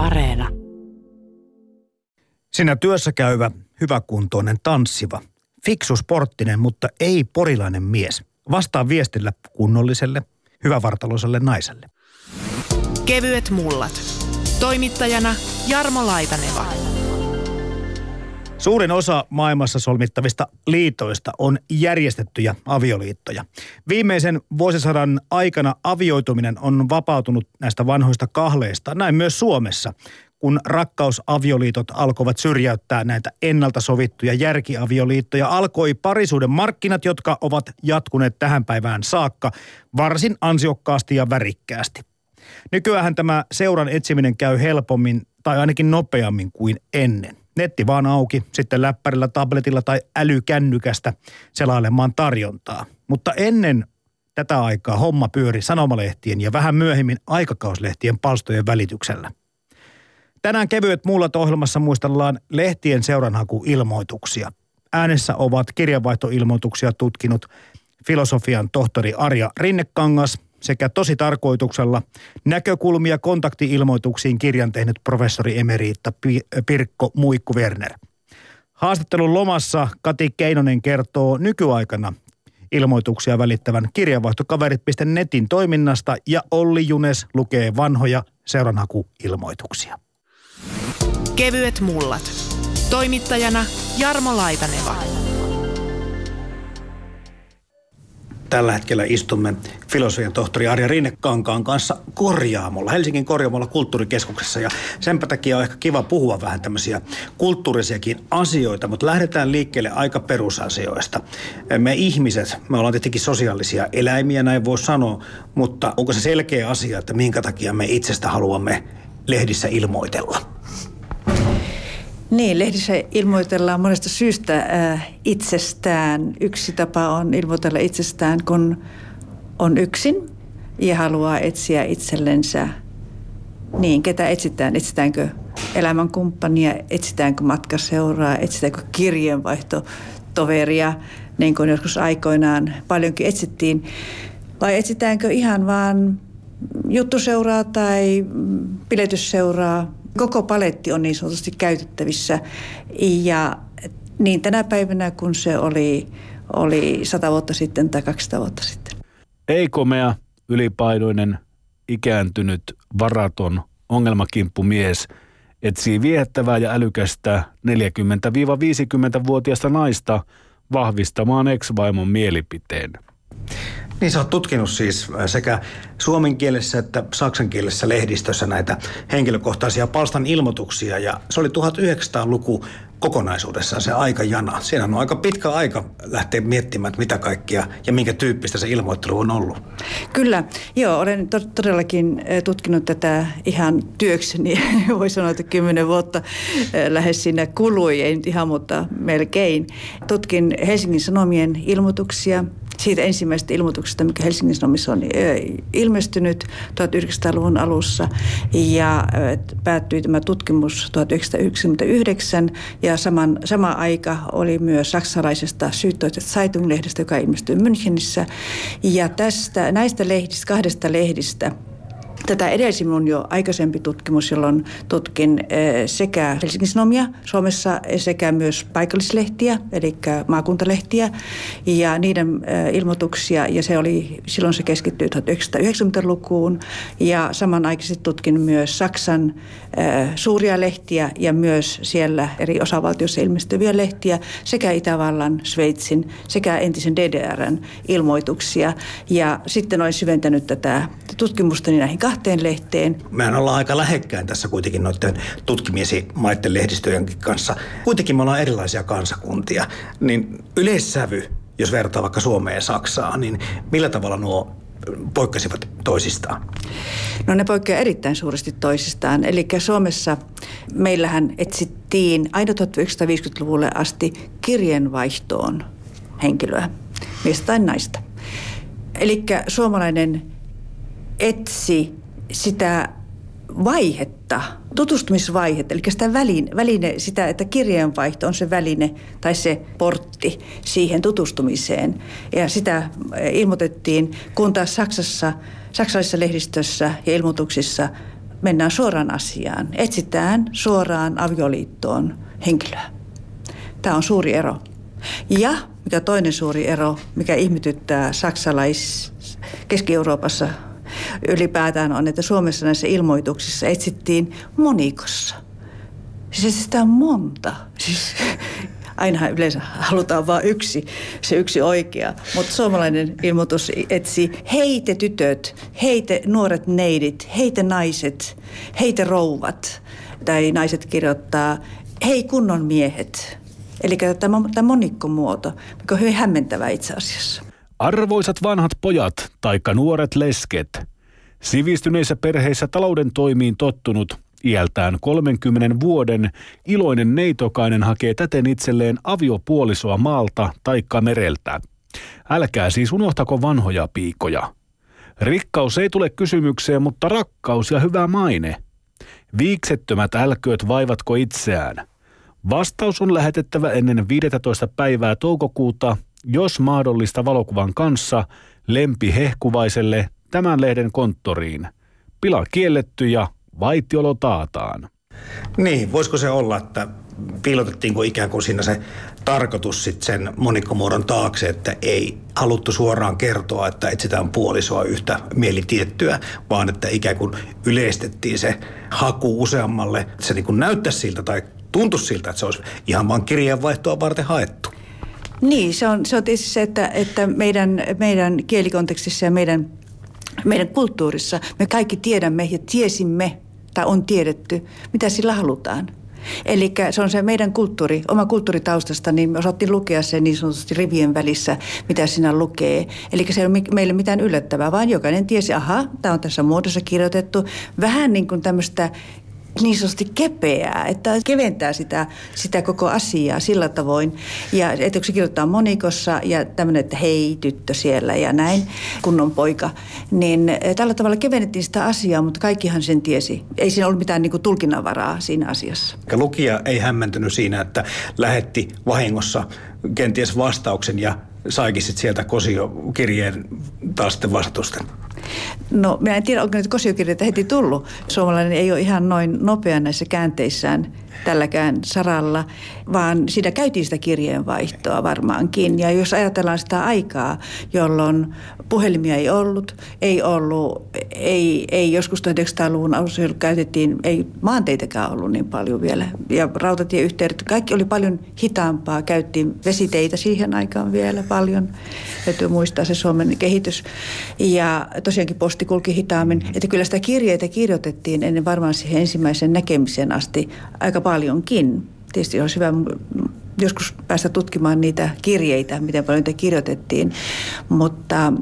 Areena. Sinä työssä käyvä, hyväkuntoinen, tanssiva, fiksu sporttinen, mutta ei porilainen mies. Vastaa viestillä kunnolliselle, hyvävartaloiselle naiselle. Kevyet mullat. Toimittajana Jarmo Laitaneva. Suurin osa maailmassa solmittavista liitoista on järjestettyjä avioliittoja. Viimeisen vuosisadan aikana avioituminen on vapautunut näistä vanhoista kahleista, näin myös Suomessa, kun rakkausavioliitot alkoivat syrjäyttää näitä ennalta sovittuja järkiavioliittoja, alkoi parisuuden markkinat, jotka ovat jatkuneet tähän päivään saakka varsin ansiokkaasti ja värikkäästi. Nykyään tämä seuran etsiminen käy helpommin tai ainakin nopeammin kuin ennen. Netti vaan auki, sitten läppärillä, tabletilla tai älykännykästä selailemaan tarjontaa. Mutta ennen tätä aikaa homma pyöri sanomalehtien ja vähän myöhemmin aikakauslehtien palstojen välityksellä. Tänään kevyet muullat ohjelmassa muistellaan lehtien seuranhakuilmoituksia. Äänessä ovat kirjanvaihtoilmoituksia tutkinut filosofian tohtori Arja Rinnekangas sekä tosi tarkoituksella näkökulmia kontaktiilmoituksiin kirjan tehnyt professori emeriitta Pirkko Muikku-Werner. Haastattelun lomassa Kati Keinonen kertoo nykyaikana ilmoituksia välittävän kirjanvaihtokaverit.netin toiminnasta ja Olli Junes lukee vanhoja seuranhakuilmoituksia. Kevyet mullat. Toimittajana Jarmo Laitaneva. Tällä hetkellä istumme filosofian tohtori Arja Rinnekankaan kanssa korjaamolla, Helsingin korjaamolla kulttuurikeskuksessa. Ja senpä takia on ehkä kiva puhua vähän tämmöisiä kulttuurisiakin asioita, mutta lähdetään liikkeelle aika perusasioista. Me ihmiset, me ollaan tietenkin sosiaalisia eläimiä, näin voi sanoa, mutta onko se selkeä asia, että minkä takia me itsestä haluamme lehdissä ilmoitella? Niin, lehdissä ilmoitellaan monesta syystä äh, itsestään. Yksi tapa on ilmoitella itsestään, kun on yksin ja haluaa etsiä itsellensä niin, ketä etsitään. Etsitäänkö elämänkumppania, etsitäänkö matkaseuraa, etsitäänkö kirjeenvaihtotoveria, niin kuin joskus aikoinaan paljonkin etsittiin. Vai etsitäänkö ihan vaan juttuseuraa tai piletysseuraa, Koko paletti on niin sanotusti käytettävissä ja niin tänä päivänä kuin se oli, oli 100 vuotta sitten tai 200 vuotta sitten. Ei komea, ylipainoinen, ikääntynyt, varaton, ongelmakimppumies etsii viehättävää ja älykästä 40-50-vuotiaista naista vahvistamaan ex-vaimon mielipiteen. Niin sä oot tutkinut siis äh, sekä suomen kielessä että saksan kielessä lehdistössä näitä henkilökohtaisia palstan ilmoituksia ja se oli 1900-luku kokonaisuudessaan se aikajana. Siinä on aika pitkä aika lähteä miettimään, mitä kaikkia ja minkä tyyppistä se ilmoittelu on ollut. Kyllä, joo, olen to- todellakin äh, tutkinut tätä ihan työkseni. Voi sanoa, että kymmenen vuotta äh, lähes siinä kului, ei nyt ihan, mutta melkein. Tutkin Helsingin Sanomien ilmoituksia, siitä ensimmäisestä ilmoituksesta, mikä Helsingin Sanomissa on ilmestynyt 1900-luvun alussa. Ja päättyi tämä tutkimus 1999 ja saman, sama aika oli myös saksalaisesta Süddeutsche Zeitung-lehdestä, joka ilmestyi Münchenissä. Ja tästä, näistä lehdistä, kahdesta lehdistä – Tätä edelsi minun jo aikaisempi tutkimus, jolloin tutkin eh, sekä Helsingin Sanomia Suomessa sekä myös paikallislehtiä, eli maakuntalehtiä ja niiden eh, ilmoituksia. Ja se oli, silloin se keskittyi 1990-lukuun ja samanaikaisesti tutkin myös Saksan eh, suuria lehtiä ja myös siellä eri osavaltioissa ilmestyviä lehtiä sekä Itävallan, Sveitsin sekä entisen DDRn ilmoituksia. Ja sitten olen syventänyt tätä tutkimustani näihin kahteen lehteen. Mehän ollaan aika lähekkäin tässä kuitenkin noiden tutkimiesi maiden lehdistöjen kanssa. Kuitenkin me ollaan erilaisia kansakuntia. Niin yleissävy, jos vertaa vaikka Suomeen ja Saksaan, niin millä tavalla nuo poikkesivat toisistaan? No ne poikkeavat erittäin suuresti toisistaan. Eli Suomessa meillähän etsittiin aina 1950-luvulle asti kirjeenvaihtoon henkilöä, miestä tai naista. Eli suomalainen etsi sitä vaihetta, tutustumisvaihetta, eli sitä väline, väline, sitä, että kirjeenvaihto on se väline tai se portti siihen tutustumiseen. Ja sitä ilmoitettiin, kun taas Saksassa, saksalaisessa lehdistössä ja ilmoituksissa mennään suoraan asiaan. Etsitään suoraan avioliittoon henkilöä. Tämä on suuri ero. Ja mikä toinen suuri ero, mikä ihmetyttää saksalais Keski-Euroopassa ylipäätään on, että Suomessa näissä ilmoituksissa etsittiin monikossa. Siis sitä on monta. Siis ainahan yleensä halutaan vain yksi, se yksi oikea. Mutta suomalainen ilmoitus etsi heite tytöt, heite nuoret neidit, heite naiset, heite rouvat. Tai naiset kirjoittaa hei kunnon miehet. Eli tämä, tämä monikkomuoto, mikä on hyvin hämmentävä itse asiassa. Arvoisat vanhat pojat taikka nuoret lesket. Sivistyneissä perheissä talouden toimiin tottunut, iältään 30 vuoden, iloinen neitokainen hakee täten itselleen aviopuolisoa maalta taikka mereltä. Älkää siis unohtako vanhoja piikoja. Rikkaus ei tule kysymykseen, mutta rakkaus ja hyvä maine. Viiksettömät älkööt vaivatko itseään. Vastaus on lähetettävä ennen 15. päivää toukokuuta, jos mahdollista valokuvan kanssa, lempi hehkuvaiselle tämän lehden konttoriin. Pila kielletty ja vaitiolo taataan. Niin, voisiko se olla, että piilotettiinko ikään kuin siinä se tarkoitus sitten sen monikkomuodon taakse, että ei haluttu suoraan kertoa, että etsitään puolisoa yhtä mielitiettyä, vaan että ikään kuin yleistettiin se haku useammalle. Se niin näyttäisi siltä tai tuntuisi siltä, että se olisi ihan vain kirjeenvaihtoa varten haettu. Niin, se on, se on tietysti se, että, että meidän, meidän kielikontekstissa ja meidän, meidän kulttuurissa me kaikki tiedämme ja tiesimme tai on tiedetty, mitä sillä halutaan. Eli se on se meidän kulttuuri, oma kulttuuritaustasta, niin me osattiin lukea se niin sanotusti rivien välissä, mitä siinä lukee. Eli se ei ole meille mitään yllättävää, vaan jokainen tiesi, aha, tämä on tässä muodossa kirjoitettu. Vähän niin kuin tämmöistä niin sanotusti kepeää, että keventää sitä, sitä koko asiaa sillä tavoin. Ja että kun se kirjoittaa monikossa ja tämmöinen, että hei tyttö siellä ja näin, kunnon poika, niin eh, tällä tavalla kevennettiin sitä asiaa, mutta kaikkihan sen tiesi. Ei siinä ollut mitään niin kuin tulkinnanvaraa siinä asiassa. Lukija ei hämmentynyt siinä, että lähetti vahingossa kenties vastauksen ja saikin sitten sieltä kosiokirjeen taas sitten vastatusten. No, minä en tiedä, onko näitä kosiokirjeitä heti tullut. Suomalainen ei ole ihan noin nopea näissä käänteissään tälläkään saralla, vaan siinä käytiin sitä kirjeenvaihtoa varmaankin. Ja jos ajatellaan sitä aikaa, jolloin puhelimia ei ollut, ei ollut, ei, ei joskus 1900-luvun alussa käytettiin, ei maanteitäkään ollut niin paljon vielä. Ja rautatieyhteydet, kaikki oli paljon hitaampaa. Käyttiin vesiteitä siihen aikaan vielä paljon. Täytyy muistaa se Suomen kehitys. Ja tosiaankin posti kulki hitaammin. Että kyllä sitä kirjeitä kirjoitettiin ennen varmaan siihen ensimmäisen näkemiseen asti aika paljonkin. Tietysti olisi hyvä joskus päästä tutkimaan niitä kirjeitä, miten paljon niitä kirjoitettiin. Mutta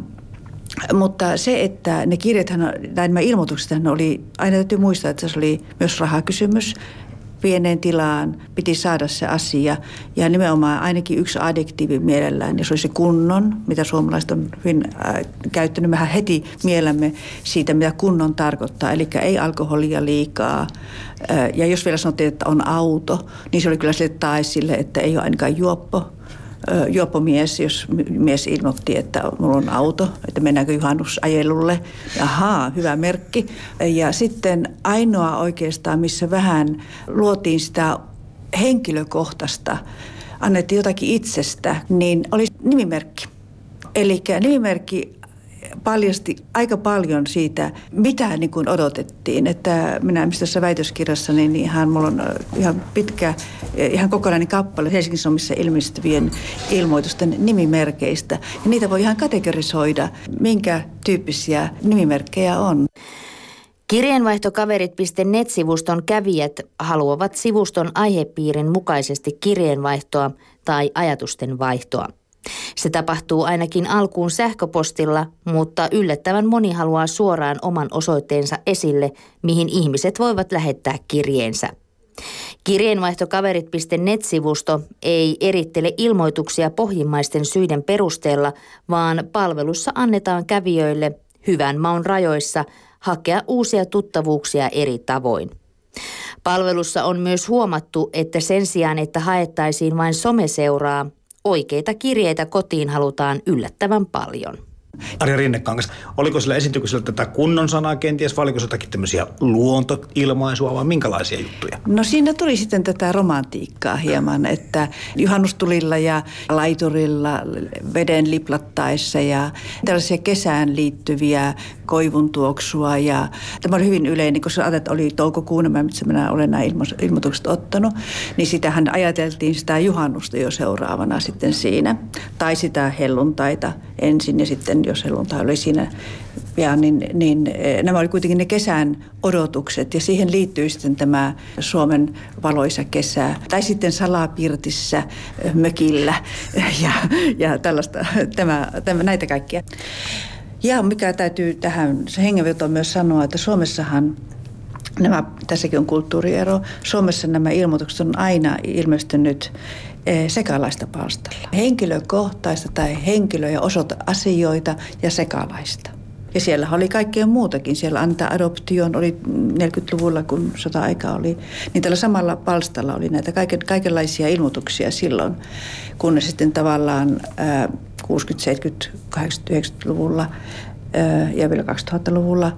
mutta se, että ne kirjathan, tai nämä ilmoitukset oli, aina täytyy muistaa, että se oli myös rahakysymys pieneen tilaan piti saada se asia. Ja nimenomaan ainakin yksi adjektiivi mielellään, ja se oli se kunnon, mitä suomalaiset on hyvin äh, käyttänyt. Mehän heti mielämme siitä, mitä kunnon tarkoittaa. Eli ei alkoholia liikaa. Äh, ja jos vielä sanottiin, että on auto, niin se oli kyllä sille tae sille, että ei ole ainakaan juoppo juoppomies, jos mies ilmoitti, että mulla on auto, että mennäänkö juhannusajelulle. Ahaa, hyvä merkki. Ja sitten ainoa oikeastaan, missä vähän luotiin sitä henkilökohtaista, annettiin jotakin itsestä, niin oli nimimerkki. Eli nimimerkki paljasti aika paljon siitä, mitä niin kuin odotettiin. Että minä tässä väitöskirjassa, niin ihan mulla on ihan pitkä, ihan kokonainen kappale Helsingin Sanomissa ilmestyvien ilmoitusten nimimerkeistä. Ja niitä voi ihan kategorisoida, minkä tyyppisiä nimimerkkejä on. Kirjeenvaihtokaverit.net-sivuston kävijät haluavat sivuston aihepiirin mukaisesti kirjeenvaihtoa tai ajatusten vaihtoa. Se tapahtuu ainakin alkuun sähköpostilla, mutta yllättävän moni haluaa suoraan oman osoitteensa esille, mihin ihmiset voivat lähettää kirjeensä. Kirjeenvaihtokaverit.net-sivusto ei erittele ilmoituksia pohjimmaisten syiden perusteella, vaan palvelussa annetaan kävijöille hyvän maun rajoissa hakea uusia tuttavuuksia eri tavoin. Palvelussa on myös huomattu, että sen sijaan, että haettaisiin vain someseuraa, oikeita kirjeitä kotiin halutaan yllättävän paljon. Arja Rinnekangas, oliko sillä esityksellä tätä kunnon sanaa kenties, vai oliko se jotakin tämmöisiä luontoilmaisua, vai minkälaisia juttuja? No siinä tuli sitten tätä romantiikkaa hieman, että juhannustulilla ja laiturilla veden liplattaessa ja tällaisia kesään liittyviä koivun tuoksua ja tämä oli hyvin yleinen, koska että oli toukokuun, missä minä olen nämä ilmo- ilmoitukset ottanut, niin sitähän ajateltiin sitä juhannusta jo seuraavana sitten siinä. Tai sitä helluntaita ensin ja sitten jos helluntai oli siinä pian, niin, niin eh, nämä oli kuitenkin ne kesän odotukset ja siihen liittyy sitten tämä Suomen valoisa kesä. Tai sitten salapirtissä eh, mökillä ja, ja tällaista, tämä, tämä, näitä kaikkia. Ja mikä täytyy tähän hengenvetoon myös sanoa, että Suomessahan nämä, tässäkin on kulttuuriero. Suomessa nämä ilmoitukset on aina ilmestynyt eh, sekalaista palstalla. Henkilökohtaista tai henkilö- ja asioita ja sekalaista. Ja siellä oli kaikkea muutakin. Siellä antaa adoption oli 40-luvulla, kun sota-aika oli. Niin tällä samalla palstalla oli näitä kaiken, kaikenlaisia ilmoituksia silloin, kunnes sitten tavallaan ää, 60, 70, 80, 90-luvulla ää, ja vielä 2000-luvulla,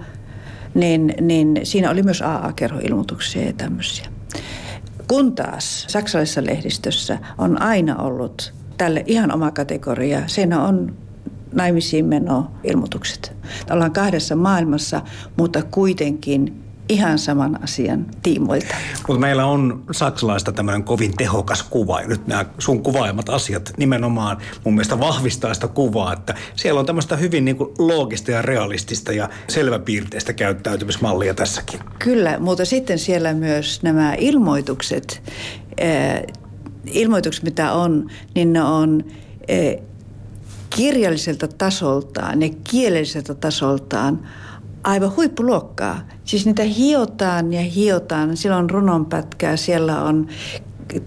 niin, niin siinä oli myös AA-kerhoilmoituksia ja tämmöisiä. Kun taas saksalaisessa lehdistössä on aina ollut tälle ihan oma kategoria. Siinä on naimisiin meno ilmoitukset. Ollaan kahdessa maailmassa, mutta kuitenkin ihan saman asian tiimoilta. Mutta meillä on saksalaista tämmöinen kovin tehokas kuva. Ja nyt nämä sun kuvaajamat asiat nimenomaan mun mielestä vahvistaa sitä kuvaa, että siellä on tämmöistä hyvin niin loogista ja realistista ja selväpiirteistä käyttäytymismallia tässäkin. Kyllä, mutta sitten siellä myös nämä ilmoitukset, äh, ilmoitukset mitä on, niin ne on äh, kirjalliselta tasoltaan ja kielelliseltä tasoltaan aivan huippuluokkaa. Siis niitä hiotaan ja hiotaan. Siellä on runonpätkää, siellä on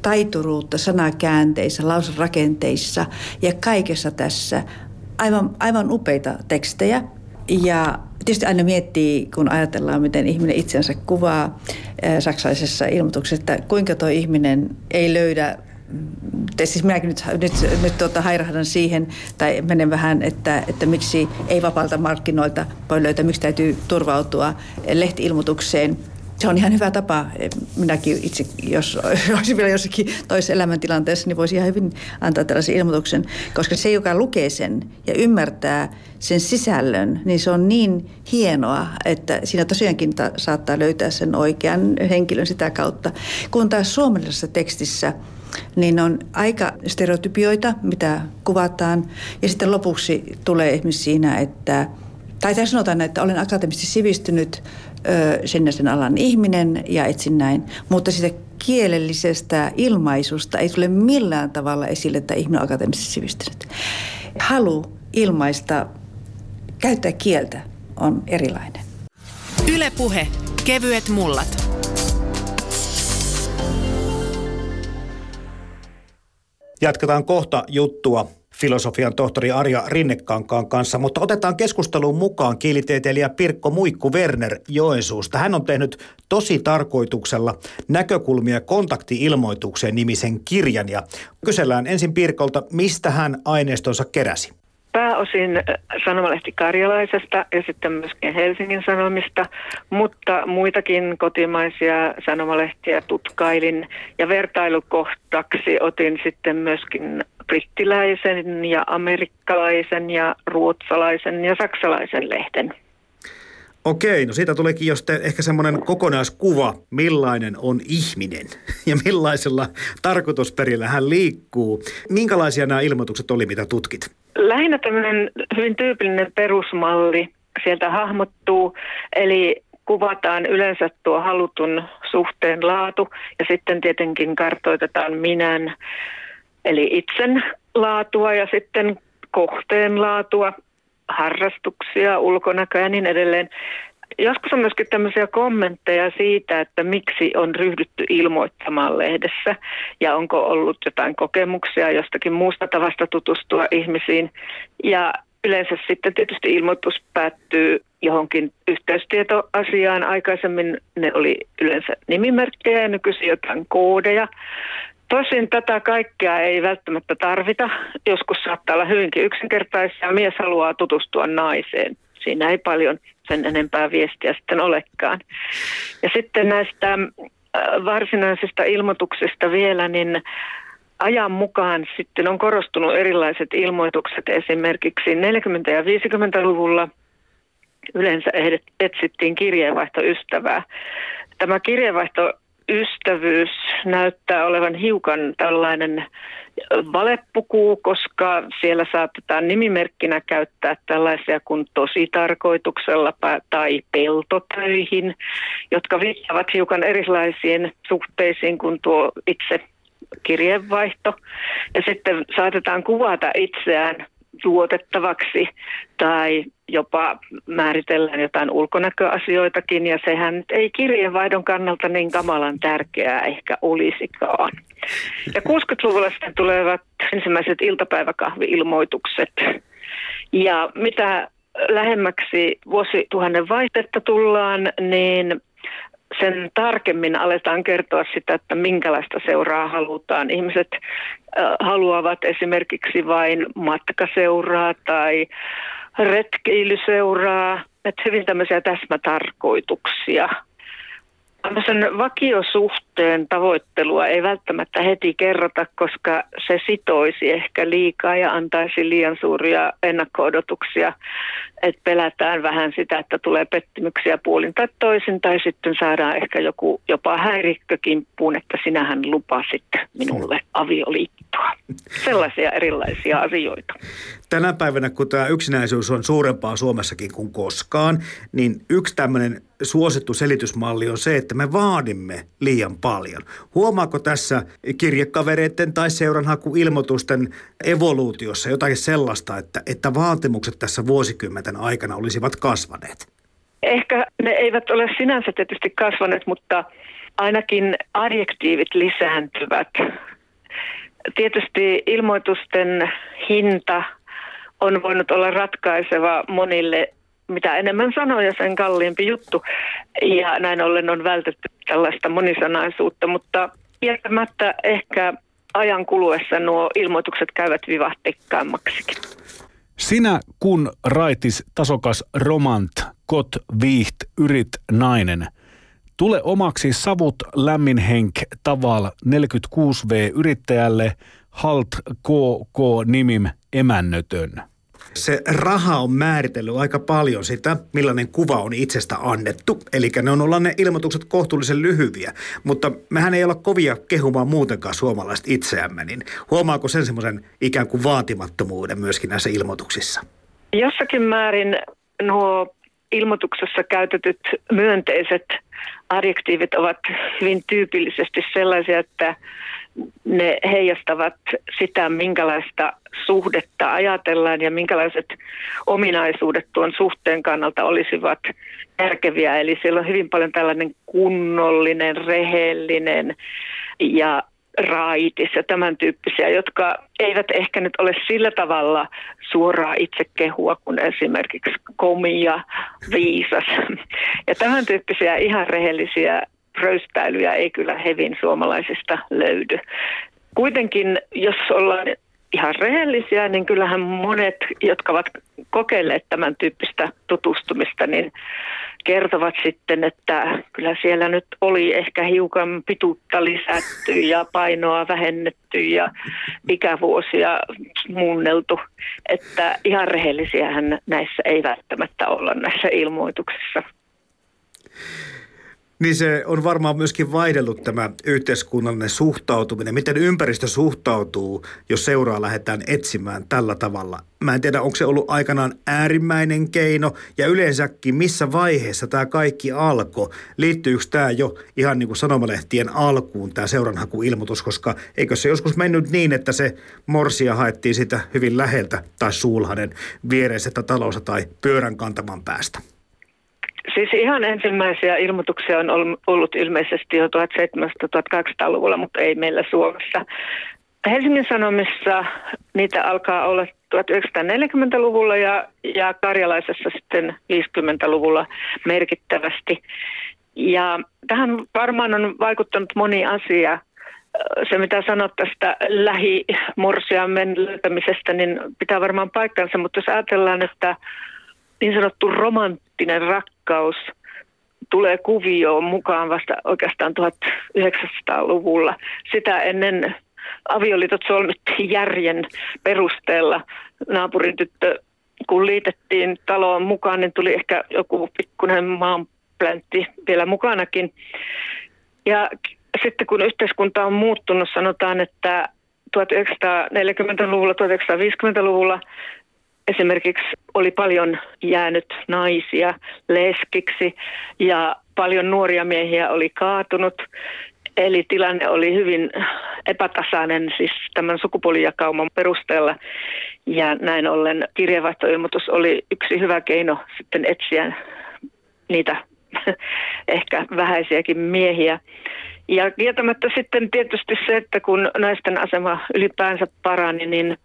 taituruutta sanakäänteissä, lauserakenteissa ja kaikessa tässä. Aivan, aivan upeita tekstejä. Ja tietysti aina miettii, kun ajatellaan, miten ihminen itsensä kuvaa saksalaisessa ilmoituksessa, että kuinka tuo ihminen ei löydä siis minäkin nyt, nyt, nyt tuota, hairahdan siihen, tai menen vähän, että, että miksi ei vapaalta markkinoilta voi löytää, miksi täytyy turvautua lehti-ilmoitukseen. Se on ihan hyvä tapa. Minäkin itse, jos olisin vielä jossakin toisessa elämäntilanteessa, niin voisi ihan hyvin antaa tällaisen ilmoituksen. Koska se, joka lukee sen ja ymmärtää sen sisällön, niin se on niin hienoa, että siinä tosiaankin ta- saattaa löytää sen oikean henkilön sitä kautta. Kun taas suomalaisessa tekstissä – niin on aika stereotypioita, mitä kuvataan. Ja sitten lopuksi tulee esimerkiksi siinä, että, tai tässä sanotaan, että olen akateemisesti sivistynyt sen sen alan ihminen ja etsin näin. Mutta sitä kielellisestä ilmaisusta ei tule millään tavalla esille, että ihminen on akateemisesti sivistynyt. Halu ilmaista, käyttää kieltä on erilainen. Ylepuhe kevyet mullat. Jatketaan kohta juttua filosofian tohtori Arja Rinnekankaan kanssa, mutta otetaan keskusteluun mukaan kielitieteilijä Pirkko Muikku Werner Joensuusta. Hän on tehnyt tosi tarkoituksella näkökulmia kontaktiilmoitukseen nimisen kirjan ja kysellään ensin Pirkolta, mistä hän aineistonsa keräsi pääosin äh, sanomalehti Karjalaisesta ja sitten myöskin Helsingin Sanomista, mutta muitakin kotimaisia sanomalehtiä tutkailin ja vertailukohtaksi otin sitten myöskin brittiläisen ja amerikkalaisen ja ruotsalaisen ja saksalaisen lehden. Okei, no siitä tuleekin jo sitten ehkä semmoinen kokonaiskuva, millainen on ihminen ja millaisella tarkoitusperillä hän liikkuu. Minkälaisia nämä ilmoitukset oli, mitä tutkit? Lähinnä tämmöinen hyvin tyypillinen perusmalli sieltä hahmottuu, eli kuvataan yleensä tuo halutun suhteen laatu ja sitten tietenkin kartoitetaan minän, eli itsen laatua ja sitten kohteen laatua harrastuksia, ulkonäköä ja niin edelleen. Joskus on myöskin tämmöisiä kommentteja siitä, että miksi on ryhdytty ilmoittamaan lehdessä ja onko ollut jotain kokemuksia jostakin muusta tavasta tutustua ihmisiin. Ja yleensä sitten tietysti ilmoitus päättyy johonkin yhteystietoasiaan. Aikaisemmin ne oli yleensä nimimerkkejä ja nykyisin jotain koodeja. Tosin tätä kaikkea ei välttämättä tarvita. Joskus saattaa olla hyvinkin yksinkertaisia. Mies haluaa tutustua naiseen. Siinä ei paljon sen enempää viestiä sitten olekaan. Ja sitten näistä äh, varsinaisista ilmoituksista vielä, niin ajan mukaan sitten on korostunut erilaiset ilmoitukset. Esimerkiksi 40- ja 50-luvulla yleensä etsittiin kirjeenvaihtoystävää. Tämä kirjeenvaihto ystävyys näyttää olevan hiukan tällainen valeppuku, koska siellä saatetaan nimimerkkinä käyttää tällaisia kuin tositarkoituksella tai peltotöihin, jotka viittaavat hiukan erilaisiin suhteisiin kuin tuo itse kirjeenvaihto. Ja sitten saatetaan kuvata itseään tuotettavaksi tai jopa määritellään jotain ulkonäköasioitakin ja sehän ei kirjeenvaihdon kannalta niin kamalan tärkeää ehkä olisikaan. Ja 60-luvulla sitten tulevat ensimmäiset iltapäiväkahvi-ilmoitukset ja mitä lähemmäksi vuosituhannen vaihtetta tullaan, niin sen tarkemmin aletaan kertoa sitä, että minkälaista seuraa halutaan. Ihmiset haluavat esimerkiksi vain matkaseuraa tai retkeilyseuraa, että hyvin tämmöisiä täsmätarkoituksia – Tämmöisen vakiosuhteen tavoittelua ei välttämättä heti kerrota, koska se sitoisi ehkä liikaa ja antaisi liian suuria ennakko-odotuksia. Että pelätään vähän sitä, että tulee pettymyksiä puolin tai toisin, tai sitten saadaan ehkä joku jopa häirikkökimppuun, että sinähän lupasit minulle avioliittoa. Sellaisia erilaisia asioita. Tänä päivänä, kun tämä yksinäisyys on suurempaa Suomessakin kuin koskaan, niin yksi tämmöinen suosittu selitysmalli on se, että me vaadimme liian paljon. Huomaako tässä kirjekavereiden tai seuranhakuilmoitusten evoluutiossa jotakin sellaista, että, että vaatimukset tässä vuosikymmenten aikana olisivat kasvaneet? Ehkä ne eivät ole sinänsä tietysti kasvaneet, mutta ainakin adjektiivit lisääntyvät. Tietysti ilmoitusten hinta on voinut olla ratkaiseva monille enemmän sanoja, sen kalliimpi juttu. Ja näin ollen on vältetty tällaista monisanaisuutta, mutta kieltämättä ehkä ajan kuluessa nuo ilmoitukset käyvät vivahtekkaammaksikin. Sinä kun raitis tasokas romant, kot viiht, yrit nainen, tule omaksi savut lämmin henk taval 46V yrittäjälle halt KK nimim emännötön se raha on määritellyt aika paljon sitä, millainen kuva on itsestä annettu. Eli ne on olla ne ilmoitukset kohtuullisen lyhyviä, mutta mehän ei olla kovia kehumaan muutenkaan suomalaiset itseämme, niin huomaako sen semmoisen ikään kuin vaatimattomuuden myöskin näissä ilmoituksissa? Jossakin määrin nuo ilmoituksessa käytetyt myönteiset adjektiivit ovat hyvin tyypillisesti sellaisia, että ne heijastavat sitä, minkälaista suhdetta ajatellaan ja minkälaiset ominaisuudet tuon suhteen kannalta olisivat järkeviä. Eli siellä on hyvin paljon tällainen kunnollinen, rehellinen ja raitis ja tämän tyyppisiä, jotka eivät ehkä nyt ole sillä tavalla suoraa itsekehua kuin esimerkiksi komia, viisas. Ja tämän tyyppisiä ihan rehellisiä röystäilyjä ei kyllä hevin suomalaisista löydy. Kuitenkin, jos ollaan ihan rehellisiä, niin kyllähän monet, jotka ovat kokeilleet tämän tyyppistä tutustumista, niin kertovat sitten, että kyllä siellä nyt oli ehkä hiukan pituutta lisätty ja painoa vähennetty ja ikävuosia muunneltu. Että ihan rehellisiähän näissä ei välttämättä olla näissä ilmoituksissa. Niin se on varmaan myöskin vaihdellut tämä yhteiskunnallinen suhtautuminen. Miten ympäristö suhtautuu, jos seuraa lähdetään etsimään tällä tavalla? Mä en tiedä, onko se ollut aikanaan äärimmäinen keino ja yleensäkin missä vaiheessa tämä kaikki alkoi. Liittyykö tämä jo ihan niin kuin sanomalehtien alkuun, tämä seuranhakuilmoitus, koska eikö se joskus mennyt niin, että se morsia haettiin sitä hyvin läheltä tai suulhanen viereisestä talosta tai pyörän kantaman päästä? Siis ihan ensimmäisiä ilmoituksia on ollut ilmeisesti jo 1700-1800-luvulla, mutta ei meillä Suomessa. Helsingin Sanomissa niitä alkaa olla 1940-luvulla ja, ja Karjalaisessa sitten 50-luvulla merkittävästi. Ja tähän varmaan on vaikuttanut moni asia. se, mitä sanot tästä lähimorsiamen löytämisestä, niin pitää varmaan paikkansa, mutta jos ajatellaan, että niin sanottu romanttinen rakkaus tulee kuvioon mukaan vasta oikeastaan 1900-luvulla. Sitä ennen avioliitot solmittiin järjen perusteella. Naapurin tyttö, kun liitettiin taloon mukaan, niin tuli ehkä joku pikkuinen maanpläntti vielä mukanakin. Ja sitten kun yhteiskunta on muuttunut, sanotaan, että 1940-luvulla, 1950-luvulla esimerkiksi oli paljon jäänyt naisia leskiksi ja paljon nuoria miehiä oli kaatunut. Eli tilanne oli hyvin epätasainen siis tämän sukupuolijakauman perusteella. Ja näin ollen kirjeenvaihtoilmoitus oli yksi hyvä keino sitten etsiä niitä ehkä vähäisiäkin miehiä. Ja kieltämättä sitten tietysti se, että kun naisten asema ylipäänsä parani, niin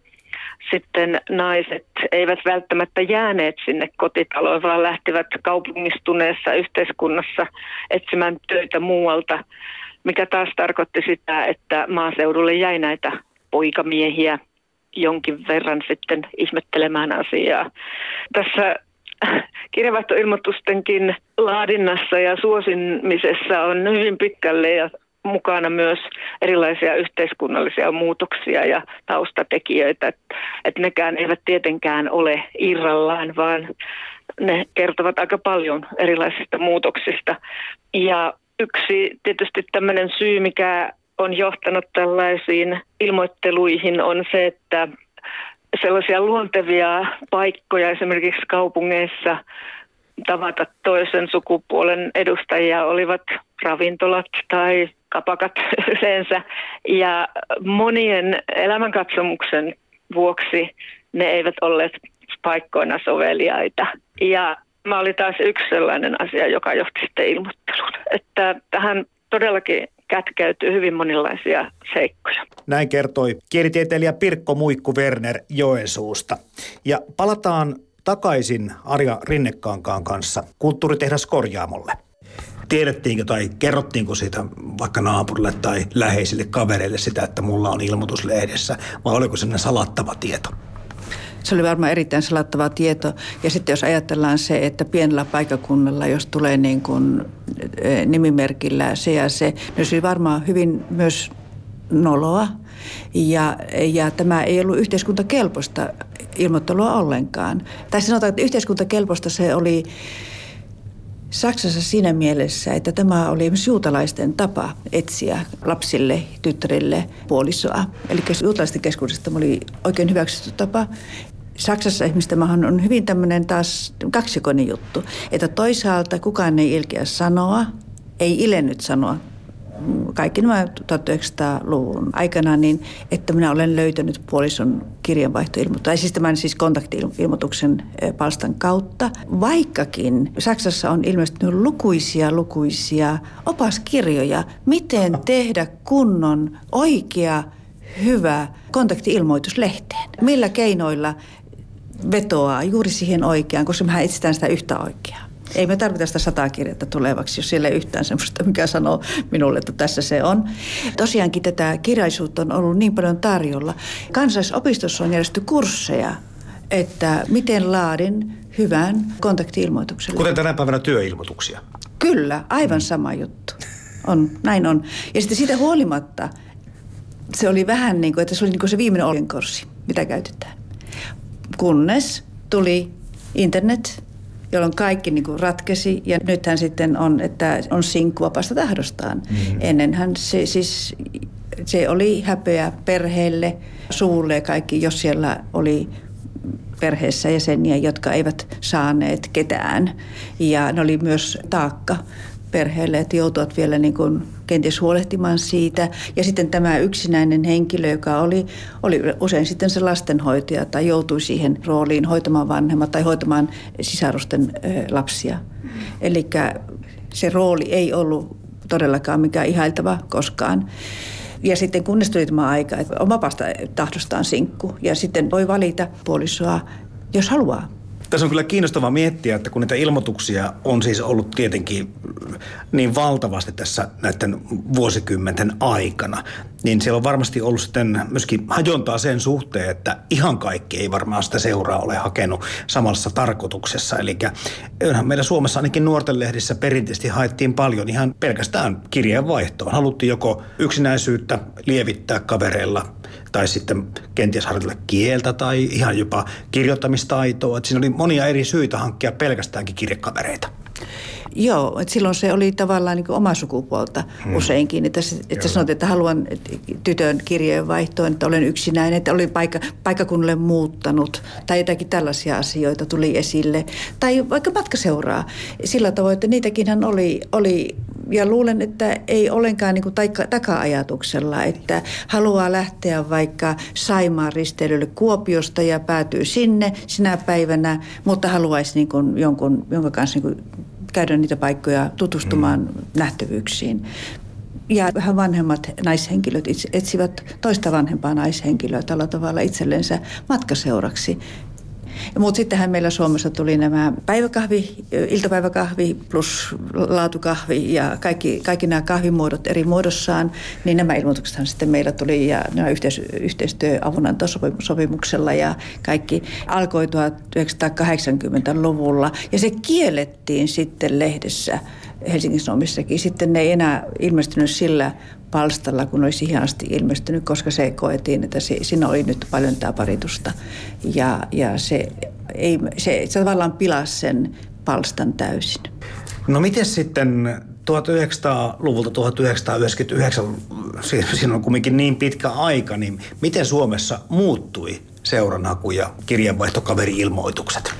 sitten naiset eivät välttämättä jääneet sinne kotitaloon, vaan lähtivät kaupungistuneessa yhteiskunnassa etsimään töitä muualta, mikä taas tarkoitti sitä, että maaseudulle jäi näitä poikamiehiä jonkin verran sitten ihmettelemään asiaa. Tässä kirjavaihtoilmoitustenkin laadinnassa ja suosimisessa on hyvin pitkälle ja mukana myös erilaisia yhteiskunnallisia muutoksia ja taustatekijöitä, että et nekään eivät tietenkään ole irrallaan, vaan ne kertovat aika paljon erilaisista muutoksista. Ja yksi tietysti tämmöinen syy, mikä on johtanut tällaisiin ilmoitteluihin on se, että sellaisia luontevia paikkoja esimerkiksi kaupungeissa tavata toisen sukupuolen edustajia olivat ravintolat tai kapakat yleensä. Ja monien elämänkatsomuksen vuoksi ne eivät olleet paikkoina soveliaita. Ja mä oli taas yksi sellainen asia, joka johti sitten ilmoitteluun. Että tähän todellakin kätkeytyy hyvin monenlaisia seikkoja. Näin kertoi kielitieteilijä Pirkko Muikku Werner Joensuusta. Ja palataan takaisin Arja Rinnekkaankaan kanssa kulttuuritehdas korjaamolle. Tiedettiinkö tai kerrottiinko siitä vaikka naapurille tai läheisille kavereille sitä, että mulla on ilmoitus lehdessä, vai oliko se salattava tieto? Se oli varmaan erittäin salattava tieto. Ja sitten jos ajatellaan se, että pienellä paikakunnalla, jos tulee niin kuin eh, nimimerkillä se ja se, niin se oli varmaan hyvin myös noloa. Ja, ja tämä ei ollut yhteiskuntakelpoista ilmoittelua ollenkaan. Tai sanotaan, että yhteiskuntakelpoista se oli Saksassa siinä mielessä, että tämä oli esimerkiksi juutalaisten tapa etsiä lapsille, tyttärille puolisoa. Eli juutalaisten keskuudessa tämä oli oikein hyväksytty tapa. Saksassa esimerkiksi tämähän on hyvin tämmöinen taas kaksikoinen juttu, että toisaalta kukaan ei ilkeä sanoa, ei ilennyt sanoa kaikki nämä 1900-luvun aikana, niin että minä olen löytänyt puolison kirjanvaihtoilmoituksen, tai siis tämän siis kontaktiilmoituksen palstan kautta. Vaikkakin Saksassa on ilmestynyt lukuisia lukuisia opaskirjoja, miten tehdä kunnon oikea hyvä kontaktiilmoitus lehteen. Millä keinoilla vetoaa juuri siihen oikeaan, koska mehän etsitään sitä yhtä oikeaa. Ei me tarvita sitä sataa kirjettä tulevaksi, jos siellä ei yhtään semmoista, mikä sanoo minulle, että tässä se on. Tosiaankin tätä kirjallisuutta on ollut niin paljon tarjolla. Kansallisopistossa on järjestetty kursseja, että miten laadin hyvän kontaktiilmoituksen. Kuten tänä päivänä työilmoituksia. Kyllä, aivan sama juttu. On, näin on. Ja sitten siitä huolimatta se oli vähän niin kuin, että se oli niin kuin se viimeinen oljenkorssi, mitä käytetään. Kunnes tuli internet, jolloin kaikki niin kuin ratkesi. Ja nythän sitten on, että on sinkku vapaasta tahdostaan. Mm-hmm. Ennenhän se siis se oli häpeä perheelle, suulle ja kaikki, jos siellä oli perheessä jäseniä, jotka eivät saaneet ketään. Ja ne oli myös taakka perheelle, että joutuvat vielä niin kuin kenties huolehtimaan siitä. Ja sitten tämä yksinäinen henkilö, joka oli, oli usein sitten se lastenhoitaja tai joutui siihen rooliin hoitamaan vanhemmat tai hoitamaan sisarusten lapsia. Eli se rooli ei ollut todellakaan mikään ihailtava koskaan. Ja sitten kunnes tuli tämä aika, että omapasta tahdostaan sinkku. Ja sitten voi valita puolisoa, jos haluaa. Tässä on kyllä kiinnostava miettiä, että kun niitä ilmoituksia on siis ollut tietenkin niin valtavasti tässä näiden vuosikymmenten aikana, niin siellä on varmasti ollut sitten myöskin hajontaa sen suhteen, että ihan kaikki ei varmaan sitä seuraa ole hakenut samassa tarkoituksessa. Eli meillä Suomessa ainakin nuorten lehdissä perinteisesti haettiin paljon ihan pelkästään kirjeenvaihtoon. Haluttiin joko yksinäisyyttä lievittää kavereilla tai sitten kenties harjoitella kieltä tai ihan jopa kirjoittamistaitoa. Että siinä oli monia eri syitä hankkia pelkästäänkin kirjekavereita. Joo, että silloin se oli tavallaan niin oma sukupuolta hmm. useinkin. Että, että sanoit, että haluan tytön kirjeenvaihtoon, että olen yksinäinen, että olen paikka, paikkakunnalle muuttanut tai jotakin tällaisia asioita tuli esille. Tai vaikka matkaseuraa sillä tavoin, että niitäkin hän oli, oli ja luulen, että ei ollenkaan niin taka-ajatuksella, että haluaa lähteä vaikka Saimaan risteilylle Kuopiosta ja päätyy sinne sinä päivänä, mutta haluaisi niin kuin jonkun, jonka kanssa niin kuin käydä niitä paikkoja tutustumaan mm. nähtävyyksiin. Ja vähän vanhemmat naishenkilöt etsivät toista vanhempaa naishenkilöä tällä tavalla itsellensä matkaseuraksi. Mutta sittenhän meillä Suomessa tuli nämä päiväkahvi, iltapäiväkahvi plus laatukahvi ja kaikki, kaikki nämä kahvimuodot eri muodossaan, niin nämä ilmoituksethan sitten meillä tuli ja nämä yhteis, yhteistyöavunantosopimuksella ja kaikki alkoi 1980-luvulla ja se kiellettiin sitten lehdessä Helsingin Sanomissakin. Sitten ne ei enää ilmestynyt sillä palstalla, kun olisi ihan asti ilmestynyt, koska se koettiin, että se, siinä oli nyt paljon paritusta. Ja, ja se, ei, se, se tavallaan pilasi sen palstan täysin. No miten sitten 1900-luvulta 1999, siinä on kumminkin niin pitkä aika, niin miten Suomessa muuttui seuranhaku ja kirjeenvaihtokaveri-ilmoitukset?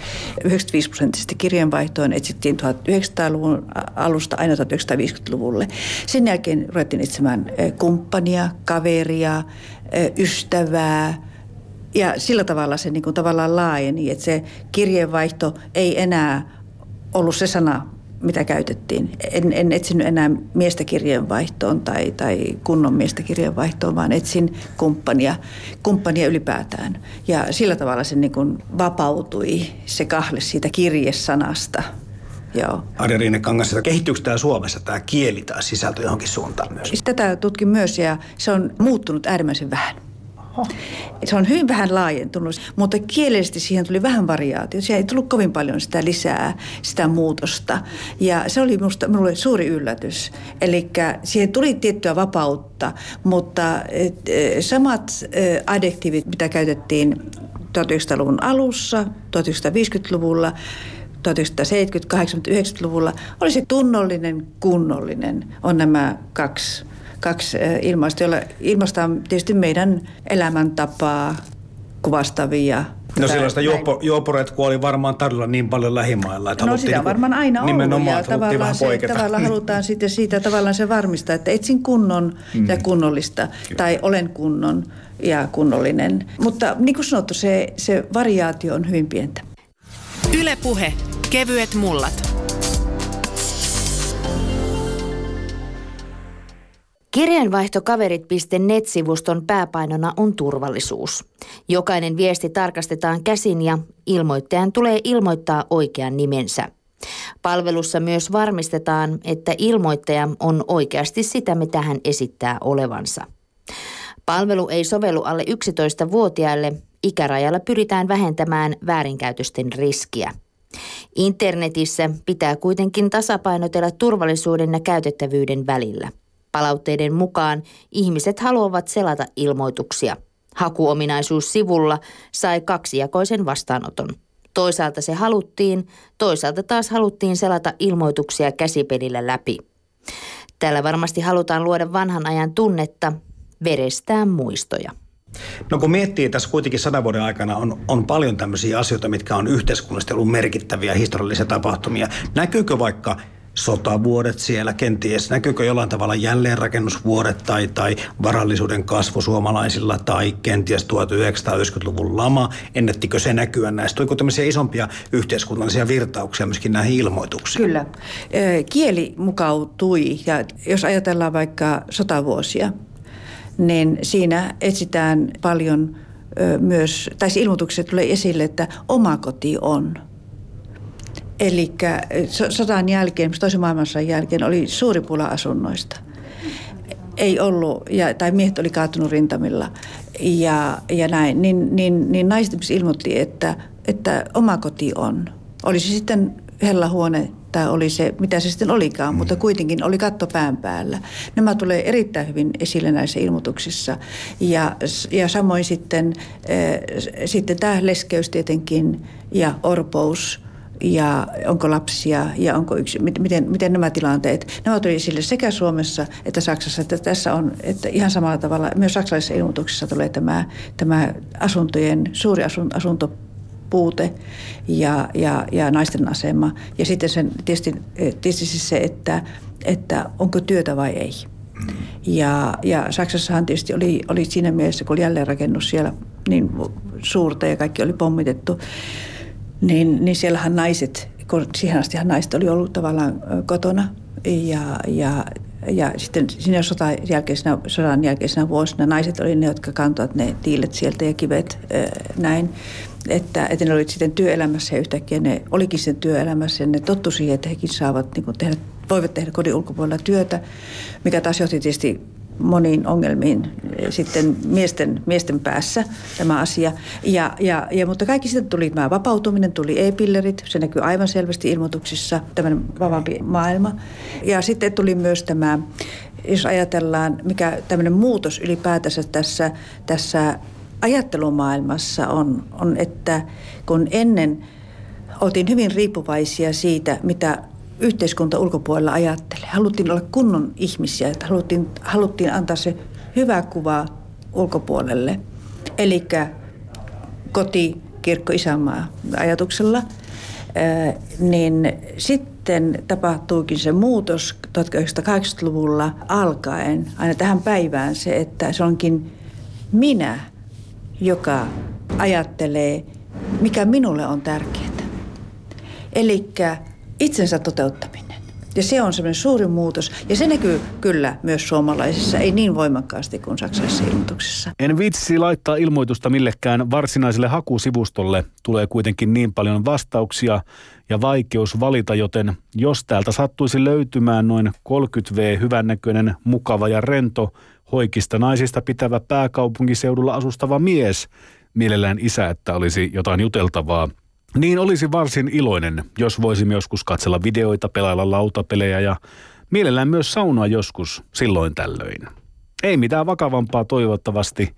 95 prosenttisesti kirjeenvaihtoon etsittiin 1900-luvun alusta aina 1950-luvulle. Sen jälkeen ruvettiin etsimään kumppania, kaveria, ystävää, ja sillä tavalla se niin kuin tavallaan laajeni, että se kirjeenvaihto ei enää ollut se sana, mitä käytettiin. En, en etsinyt enää miestä kirjeenvaihtoon tai, tai kunnon miestä kirjeenvaihtoon, vaan etsin kumppania, kumppania ylipäätään. Ja sillä tavalla se niin kuin vapautui se kahle siitä kirjesanasta. Joo. Arja Riinekangas, kehittyykö tämä Suomessa tämä kieli tai sisältö johonkin suuntaan myös? Tätä tutkin myös ja se on muuttunut äärimmäisen vähän. Se on hyvin vähän laajentunut, mutta kielellisesti siihen tuli vähän variaatio. Siihen ei tullut kovin paljon sitä lisää, sitä muutosta. Ja se oli minusta, minulle suuri yllätys. Eli siihen tuli tiettyä vapautta, mutta e, samat e, adjektiivit, mitä käytettiin 1900-luvun alussa, 1950-luvulla, 1970, 80, 90-luvulla, oli se tunnollinen, kunnollinen, on nämä kaksi kaksi ilmaista, joilla ilmaistaan tietysti meidän elämäntapaa kuvastavia No sellaista juoppo, juopporetkua oli varmaan tarjolla niin paljon lähimailla. Että no sitä on varmaan aina ollut. Nimenomaan, ja tavallaan, se, tavallaan halutaan sitten siitä tavallaan se varmistaa, että etsin kunnon mm. ja kunnollista. Kyllä. Tai olen kunnon ja kunnollinen. Mutta niin kuin sanottu, se, se variaatio on hyvin pientä. Ylepuhe. Kevyet mullat. Kirjeenvaihtokaverit.net-sivuston pääpainona on turvallisuus. Jokainen viesti tarkastetaan käsin ja ilmoittajan tulee ilmoittaa oikean nimensä. Palvelussa myös varmistetaan, että ilmoittaja on oikeasti sitä, mitä hän esittää olevansa. Palvelu ei sovellu alle 11-vuotiaille. Ikärajalla pyritään vähentämään väärinkäytösten riskiä. Internetissä pitää kuitenkin tasapainotella turvallisuuden ja käytettävyyden välillä. Palautteiden mukaan ihmiset haluavat selata ilmoituksia. Hakuominaisuus sivulla sai kaksijakoisen vastaanoton. Toisaalta se haluttiin, toisaalta taas haluttiin selata ilmoituksia käsipelillä läpi. Tällä varmasti halutaan luoda vanhan ajan tunnetta, verestään muistoja. No kun miettii, tässä kuitenkin sadan vuoden aikana on, on paljon tämmöisiä asioita, mitkä on yhteiskunnallisesti ollut merkittäviä historiallisia tapahtumia. Näkyykö vaikka sotavuodet siellä kenties? Näkyykö jollain tavalla jälleenrakennusvuodet tai, tai varallisuuden kasvu suomalaisilla tai kenties 1990-luvun lama? Ennettikö se näkyä näistä? Tuliko tämmöisiä isompia yhteiskunnallisia virtauksia myöskin näihin ilmoituksiin? Kyllä. Kieli mukautui ja jos ajatellaan vaikka sotavuosia, niin siinä etsitään paljon myös, tai ilmoitukset tulee esille, että oma koti on – Eli sodan jälkeen, toisen maailmansodan jälkeen oli suuri pula asunnoista. Ei ollut, ja, tai miehet oli kaatunut rintamilla ja, ja näin. Niin, niin, niin naiset ilmoitti, että, että oma koti on. Oli se sitten hellahuone tai oli se, mitä se sitten olikaan, mm. mutta kuitenkin oli katto pään päällä. Nämä tulee erittäin hyvin esille näissä ilmoituksissa. Ja, ja samoin sitten, äh, sitten tämä leskeys tietenkin ja orpous ja onko lapsia ja onko yksi, miten, miten nämä tilanteet, nämä tuli esille sekä Suomessa että Saksassa, että tässä on, että ihan samalla tavalla myös saksalaisissa ilmoituksissa tulee tämä, tämä asuntojen, suuri asunto puute ja, ja, ja naisten asema. Ja sitten sen, tietysti, tietysti siis se, että, että onko työtä vai ei. Ja, ja Saksassahan tietysti oli, oli siinä mielessä, kun oli jälleenrakennus siellä niin suurta ja kaikki oli pommitettu, niin, niin siellähän naiset, kun siihen astihan naiset oli ollut tavallaan kotona ja, ja ja sitten siinä sodan jälkeisenä, sodan jälkeisenä vuosina naiset oli ne, jotka kantoivat ne tiilet sieltä ja kivet näin. Että, että ne olivat sitten työelämässä ja yhtäkkiä ne olikin sen työelämässä ja ne tottu siihen, että hekin saavat niin tehdä, voivat tehdä kodin ulkopuolella työtä, mikä taas johti tietysti moniin ongelmiin sitten miesten, miesten päässä tämä asia. Ja, ja, ja, mutta kaikki sitten tuli tämä vapautuminen, tuli e-pillerit, se näkyy aivan selvästi ilmoituksissa, tämmöinen vapaampi maailma. Ja sitten tuli myös tämä, jos ajatellaan, mikä tämmöinen muutos ylipäätänsä tässä, tässä ajattelumaailmassa on, on, että kun ennen oltiin hyvin riippuvaisia siitä, mitä yhteiskunta ulkopuolella ajattelee. Haluttiin olla kunnon ihmisiä, että haluttiin, haluttiin antaa se hyvä kuva ulkopuolelle. Eli koti, kirkko, isänmaa ajatuksella. niin sitten tapahtuukin se muutos 1980-luvulla alkaen aina tähän päivään se, että se onkin minä, joka ajattelee, mikä minulle on tärkeää. Eli itsensä toteuttaminen. Ja se on semmoinen suuri muutos. Ja se näkyy kyllä myös suomalaisissa, ei niin voimakkaasti kuin saksalaisissa ilmoituksissa. En vitsi laittaa ilmoitusta millekään varsinaiselle hakusivustolle. Tulee kuitenkin niin paljon vastauksia ja vaikeus valita, joten jos täältä sattuisi löytymään noin 30V hyvännäköinen, mukava ja rento, hoikista naisista pitävä pääkaupunkiseudulla asustava mies, mielellään isä, että olisi jotain juteltavaa, niin olisi varsin iloinen, jos voisimme joskus katsella videoita, pelailla lautapelejä ja mielellään myös saunaa joskus silloin tällöin. Ei mitään vakavampaa toivottavasti.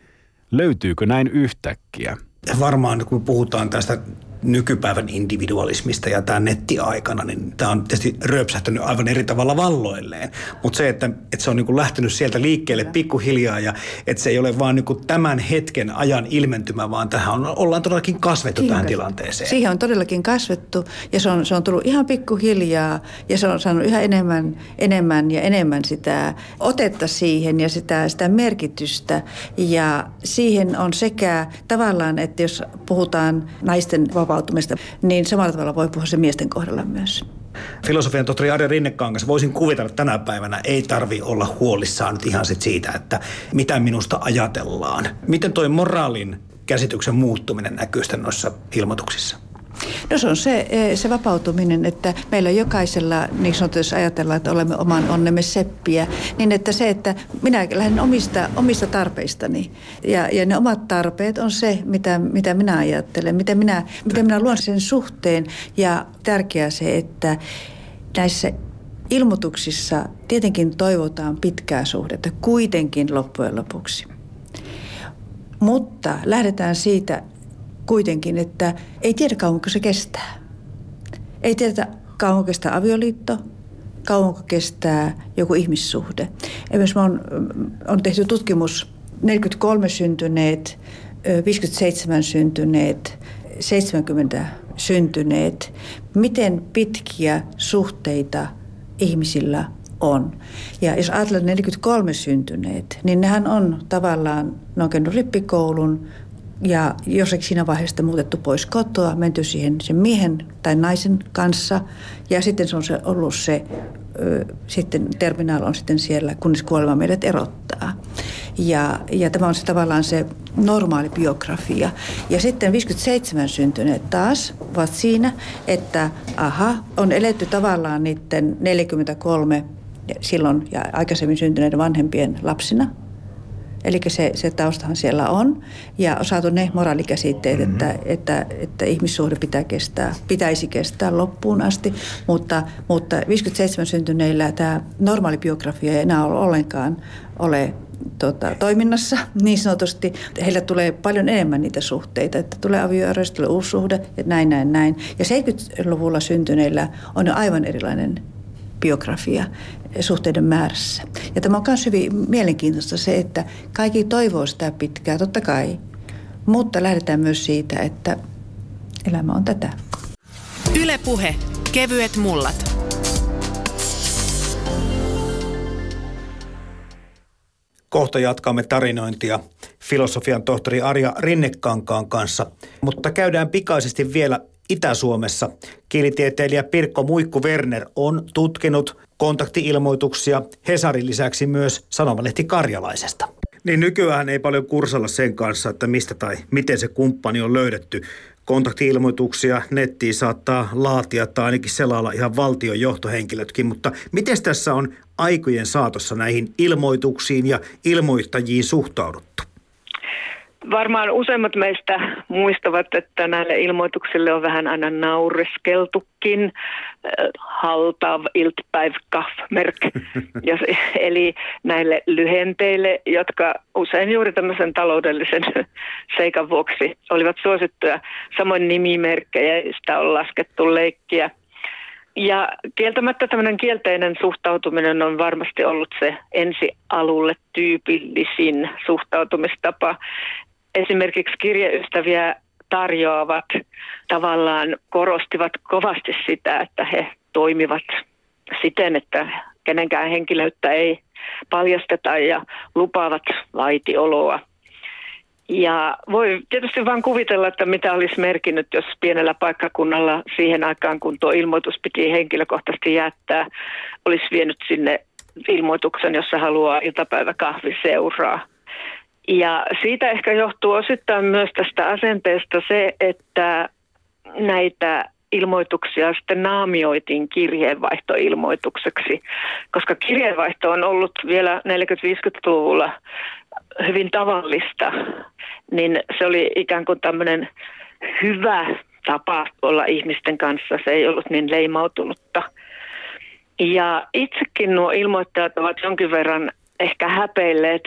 Löytyykö näin yhtäkkiä? Varmaan kun puhutaan tästä nykypäivän individualismista ja tämä nettiaikana, niin tämä on tietysti röpsähtänyt aivan eri tavalla valloilleen. Mutta se, että, että se on niin lähtenyt sieltä liikkeelle pikkuhiljaa ja että se ei ole vaan niin tämän hetken ajan ilmentymä, vaan tähän on, ollaan todellakin kasvettu Siihen tähän tilanteeseen. Siihen on todellakin kasvettu ja se on, se on tullut ihan pikkuhiljaa ja se on saanut yhä enemmän, enemmän ja enemmän sitä otetta siihen ja sitä, sitä merkitystä. Ja siihen on sekä tavallaan, että jos puhutaan naisten vapaa vapautumista, niin samalla tavalla voi puhua se miesten kohdalla myös. Filosofian tohtori Arja Rinnekangas, voisin kuvitella, että tänä päivänä ei tarvi olla huolissaan nyt ihan sit siitä, että mitä minusta ajatellaan. Miten toi moraalin käsityksen muuttuminen näkyy sitten noissa ilmoituksissa? No se on se, e, se vapautuminen, että meillä jokaisella, niin sanotaan, jos ajatellaan, että olemme oman onnemme seppiä, niin että se, että minä lähden omista, omista tarpeistani ja, ja ne omat tarpeet on se, mitä, mitä minä ajattelen, mitä minä, mitä minä luon sen suhteen ja tärkeää se, että näissä ilmoituksissa tietenkin toivotaan pitkää suhdetta, kuitenkin loppujen lopuksi. Mutta lähdetään siitä, kuitenkin, että ei tiedä kauanko se kestää. Ei tiedä kauanko kestää avioliitto, kauanko kestää joku ihmissuhde. Esimerkiksi on, on tehty tutkimus 43 syntyneet, 57 syntyneet, 70 syntyneet. Miten pitkiä suhteita ihmisillä on. Ja jos ajatellaan 43 syntyneet, niin nehän on tavallaan, ne on käynyt rippikoulun, ja jossakin siinä vaiheessa muutettu pois kotoa, menty siihen sen miehen tai naisen kanssa ja sitten se on se, ollut se, ö, sitten terminaal on sitten siellä, kunnes kuolema meidät erottaa. Ja, ja tämä on se tavallaan se normaali biografia. Ja sitten 57 syntyneet taas ovat siinä, että aha, on eletty tavallaan niiden 43 silloin ja aikaisemmin syntyneiden vanhempien lapsina – Eli se, se taustahan siellä on. Ja on saatu ne moraalikäsitteet, mm-hmm. että, että, että ihmissuhde pitää kestää, pitäisi kestää loppuun asti. Mutta, mutta 57 syntyneillä tämä normaali biografia ei enää ole ollenkaan ole tota, toiminnassa niin sanotusti. Heillä tulee paljon enemmän niitä suhteita, että tulee avioero, tulee uusi suhde ja näin, näin, näin. Ja 70-luvulla syntyneillä on aivan erilainen biografia suhteiden määrässä. Ja tämä on myös hyvin mielenkiintoista se, että kaikki toivoo sitä pitkää, totta kai. Mutta lähdetään myös siitä, että elämä on tätä. Ylepuhe. Kevyet mullat. Kohta jatkamme tarinointia filosofian tohtori Arja Rinnekankaan kanssa, mutta käydään pikaisesti vielä Itä-Suomessa. Kielitieteilijä Pirkko Muikku Werner on tutkinut kontaktiilmoituksia Hesarin lisäksi myös sanomalehti Karjalaisesta. Niin nykyään ei paljon kursalla sen kanssa, että mistä tai miten se kumppani on löydetty. Kontaktiilmoituksia nettiin saattaa laatia tai ainakin selailla ihan valtion johtohenkilötkin, mutta miten tässä on aikojen saatossa näihin ilmoituksiin ja ilmoittajiin suhtauduttu? Varmaan useimmat meistä muistavat, että näille ilmoituksille on vähän aina naureskeltukin. Haltav iltpäiv merk. Eli näille lyhenteille, jotka usein juuri tämmöisen taloudellisen seikan vuoksi olivat suosittuja. Samoin nimimerkkejä, sitä on laskettu leikkiä. Ja kieltämättä tämmöinen kielteinen suhtautuminen on varmasti ollut se ensi alulle tyypillisin suhtautumistapa esimerkiksi kirjeystäviä tarjoavat tavallaan korostivat kovasti sitä, että he toimivat siten, että kenenkään henkilöyttä ei paljasteta ja lupaavat vaitioloa. Ja voi tietysti vain kuvitella, että mitä olisi merkinnyt, jos pienellä paikkakunnalla siihen aikaan, kun tuo ilmoitus piti henkilökohtaisesti jättää, olisi vienyt sinne ilmoituksen, jossa haluaa iltapäiväkahvi seuraa. Ja siitä ehkä johtuu osittain myös tästä asenteesta se, että näitä ilmoituksia sitten naamioitiin kirjeenvaihtoilmoitukseksi, koska kirjeenvaihto on ollut vielä 40-50-luvulla hyvin tavallista, niin se oli ikään kuin tämmöinen hyvä tapa olla ihmisten kanssa. Se ei ollut niin leimautunutta. Ja itsekin nuo ilmoittajat ovat jonkin verran ehkä häpeilleet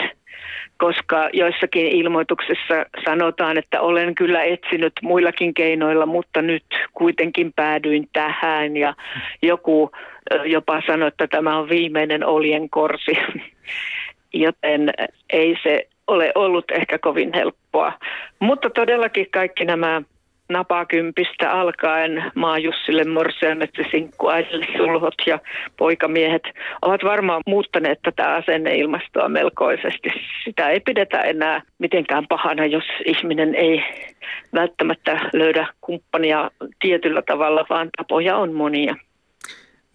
koska joissakin ilmoituksissa sanotaan, että olen kyllä etsinyt muillakin keinoilla, mutta nyt kuitenkin päädyin tähän ja joku jopa sanoi, että tämä on viimeinen oljenkorsi, joten ei se ole ollut ehkä kovin helppoa. Mutta todellakin kaikki nämä napakympistä alkaen maajussille, morsiamet ja sinkkuäidille sulhot ja poikamiehet ovat varmaan muuttaneet tätä asenneilmastoa melkoisesti. Sitä ei pidetä enää mitenkään pahana, jos ihminen ei välttämättä löydä kumppania tietyllä tavalla, vaan tapoja on monia.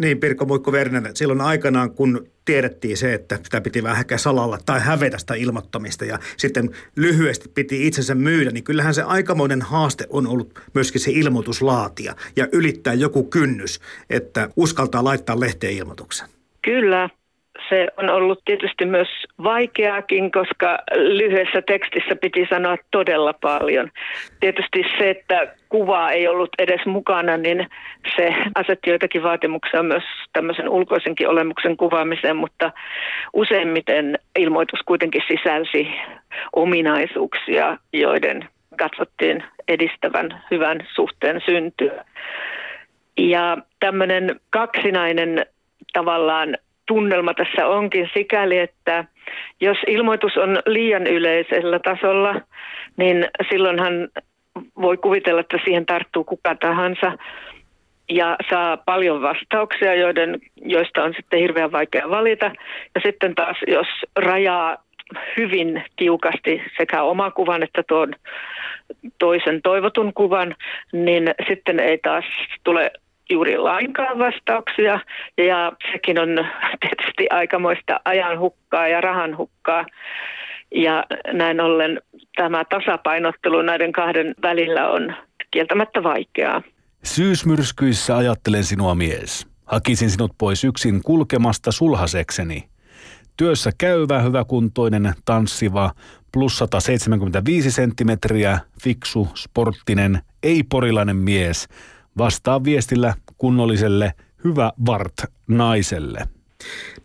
Niin, Pirkko Muikko Werner, silloin aikanaan, kun tiedettiin se, että sitä piti vähän salalla tai hävetä sitä ilmoittamista ja sitten lyhyesti piti itsensä myydä, niin kyllähän se aikamoinen haaste on ollut myöskin se ilmoituslaatia ja ylittää joku kynnys, että uskaltaa laittaa lehteen ilmoituksen. Kyllä, se on ollut tietysti myös vaikeaakin, koska lyhyessä tekstissä piti sanoa todella paljon. Tietysti se, että kuvaa ei ollut edes mukana, niin se asetti joitakin vaatimuksia myös tämmöisen ulkoisenkin olemuksen kuvaamiseen, mutta useimmiten ilmoitus kuitenkin sisälsi ominaisuuksia, joiden katsottiin edistävän hyvän suhteen syntyä. Ja tämmöinen kaksinainen tavallaan tunnelma tässä onkin sikäli, että jos ilmoitus on liian yleisellä tasolla, niin silloinhan voi kuvitella, että siihen tarttuu kuka tahansa ja saa paljon vastauksia, joiden, joista on sitten hirveän vaikea valita. Ja sitten taas, jos rajaa hyvin tiukasti sekä oma kuvan että tuon toisen toivotun kuvan, niin sitten ei taas tule juuri lainkaan vastauksia ja sekin on tietysti aikamoista ajanhukkaa ja rahanhukkaa. Ja näin ollen tämä tasapainottelu näiden kahden välillä on kieltämättä vaikeaa. Syysmyrskyissä ajattelen sinua mies. Hakisin sinut pois yksin kulkemasta sulhasekseni. Työssä käyvä, hyväkuntoinen, tanssiva, plus 175 senttimetriä, fiksu, sporttinen, ei-porilainen mies. Vastaa viestillä kunnolliselle, hyvä vart naiselle.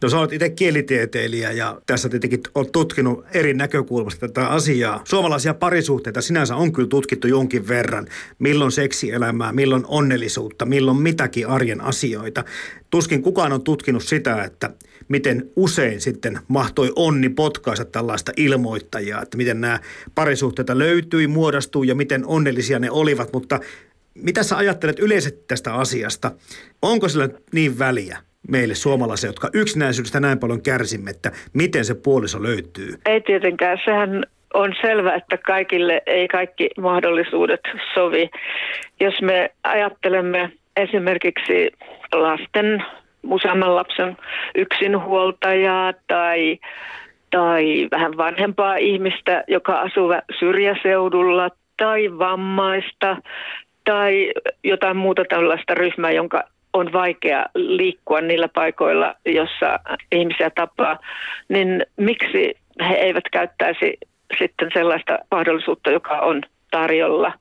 No sä olet itse kielitieteilijä ja tässä tietenkin olet tutkinut eri näkökulmasta tätä asiaa. Suomalaisia parisuhteita sinänsä on kyllä tutkittu jonkin verran. Milloin seksielämää, milloin onnellisuutta, milloin mitäkin arjen asioita. Tuskin kukaan on tutkinut sitä, että miten usein sitten mahtoi onni potkaista tällaista ilmoittajaa, että miten nämä parisuhteita löytyi, muodostui ja miten onnellisia ne olivat, mutta mitä sä ajattelet yleisesti tästä asiasta? Onko sillä niin väliä? meille suomalaisia, jotka yksinäisyydestä näin paljon kärsimme, että miten se puoliso löytyy? Ei tietenkään. Sehän on selvä, että kaikille ei kaikki mahdollisuudet sovi. Jos me ajattelemme esimerkiksi lasten, useamman lapsen yksinhuoltajaa tai, tai vähän vanhempaa ihmistä, joka asuu syrjäseudulla tai vammaista tai jotain muuta tällaista ryhmää, jonka on vaikea liikkua niillä paikoilla, jossa ihmisiä tapaa, niin miksi he eivät käyttäisi sitten sellaista mahdollisuutta, joka on tarjolla.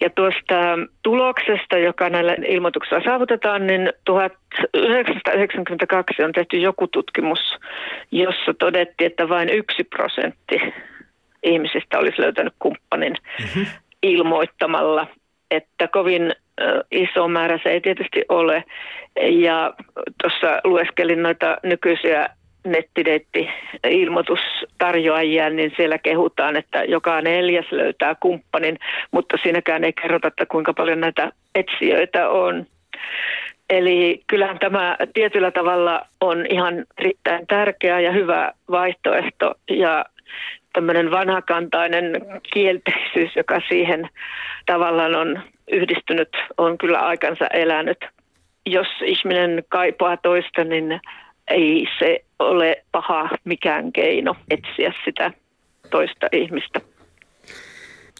Ja tuosta tuloksesta, joka näillä ilmoituksilla saavutetaan, niin 1992 on tehty joku tutkimus, jossa todettiin, että vain yksi prosentti ihmisistä olisi löytänyt kumppanin mm-hmm. ilmoittamalla, että kovin iso määrä se ei tietysti ole. Ja tuossa lueskelin noita nykyisiä nettideitti-ilmoitustarjoajia, niin siellä kehutaan, että joka neljäs löytää kumppanin, mutta siinäkään ei kerrota, että kuinka paljon näitä etsijöitä on. Eli kyllähän tämä tietyllä tavalla on ihan erittäin tärkeä ja hyvä vaihtoehto ja tämmöinen vanhakantainen kielteisyys, joka siihen tavallaan on yhdistynyt, on kyllä aikansa elänyt. Jos ihminen kaipaa toista, niin ei se ole paha mikään keino etsiä sitä toista ihmistä.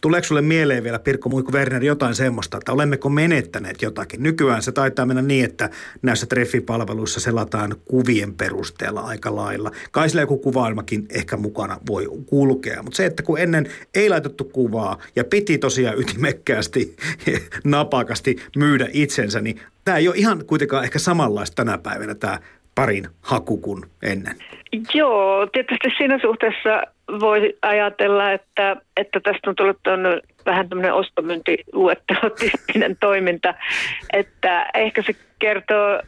Tuleeko sulle mieleen vielä, Pirkko Muikku Werner, jotain semmoista, että olemmeko menettäneet jotakin? Nykyään se taitaa mennä niin, että näissä treffipalveluissa selataan kuvien perusteella aika lailla. Kai sillä joku kuvailmakin ehkä mukana voi kulkea, mutta se, että kun ennen ei laitettu kuvaa ja piti tosiaan ytimekkäästi, napakasti myydä itsensä, niin tämä ei ole ihan kuitenkaan ehkä samanlaista tänä päivänä tämä parin haku kuin ennen. Joo, tietysti siinä suhteessa voi ajatella, että, että tästä on tullut on vähän tämmöinen ostomyyntiluettelotyyppinen toiminta, että ehkä se kertoo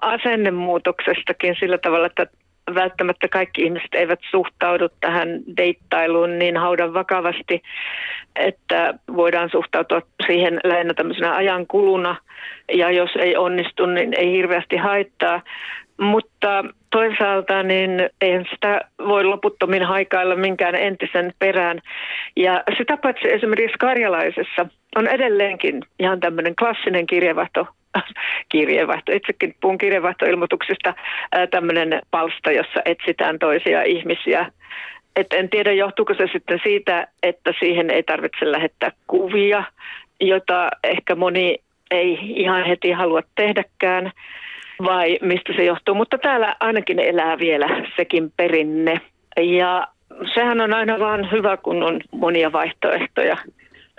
asennemuutoksestakin sillä tavalla, että välttämättä kaikki ihmiset eivät suhtaudu tähän deittailuun niin haudan vakavasti, että voidaan suhtautua siihen lähinnä tämmöisenä ajankuluna ja jos ei onnistu, niin ei hirveästi haittaa. Mutta toisaalta niin eihän sitä voi loputtomin haikailla minkään entisen perään. Ja sitä paitsi esimerkiksi karjalaisessa on edelleenkin ihan tämmöinen klassinen kirjeenvaihto kirjeenvaihto, itsekin puhun kirjeenvaihtoilmoituksista, tämmöinen palsta, jossa etsitään toisia ihmisiä. Et en tiedä, johtuuko se sitten siitä, että siihen ei tarvitse lähettää kuvia, jota ehkä moni ei ihan heti halua tehdäkään vai mistä se johtuu. Mutta täällä ainakin elää vielä sekin perinne. Ja sehän on aina vaan hyvä, kun on monia vaihtoehtoja.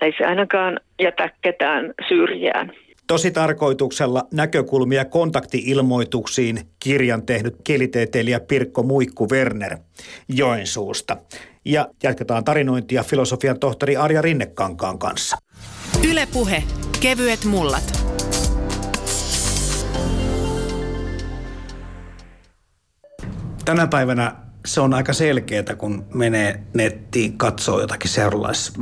Ei se ainakaan jätä ketään syrjään. Tosi tarkoituksella näkökulmia kontaktiilmoituksiin kirjan tehnyt kielitieteilijä Pirkko Muikku Werner Joensuusta. Ja jatketaan tarinointia filosofian tohtori Arja Rinnekankaan kanssa. Ylepuhe kevyet mullat. Tänä päivänä se on aika selkeää, kun menee nettiin, katsoo jotakin seuralais-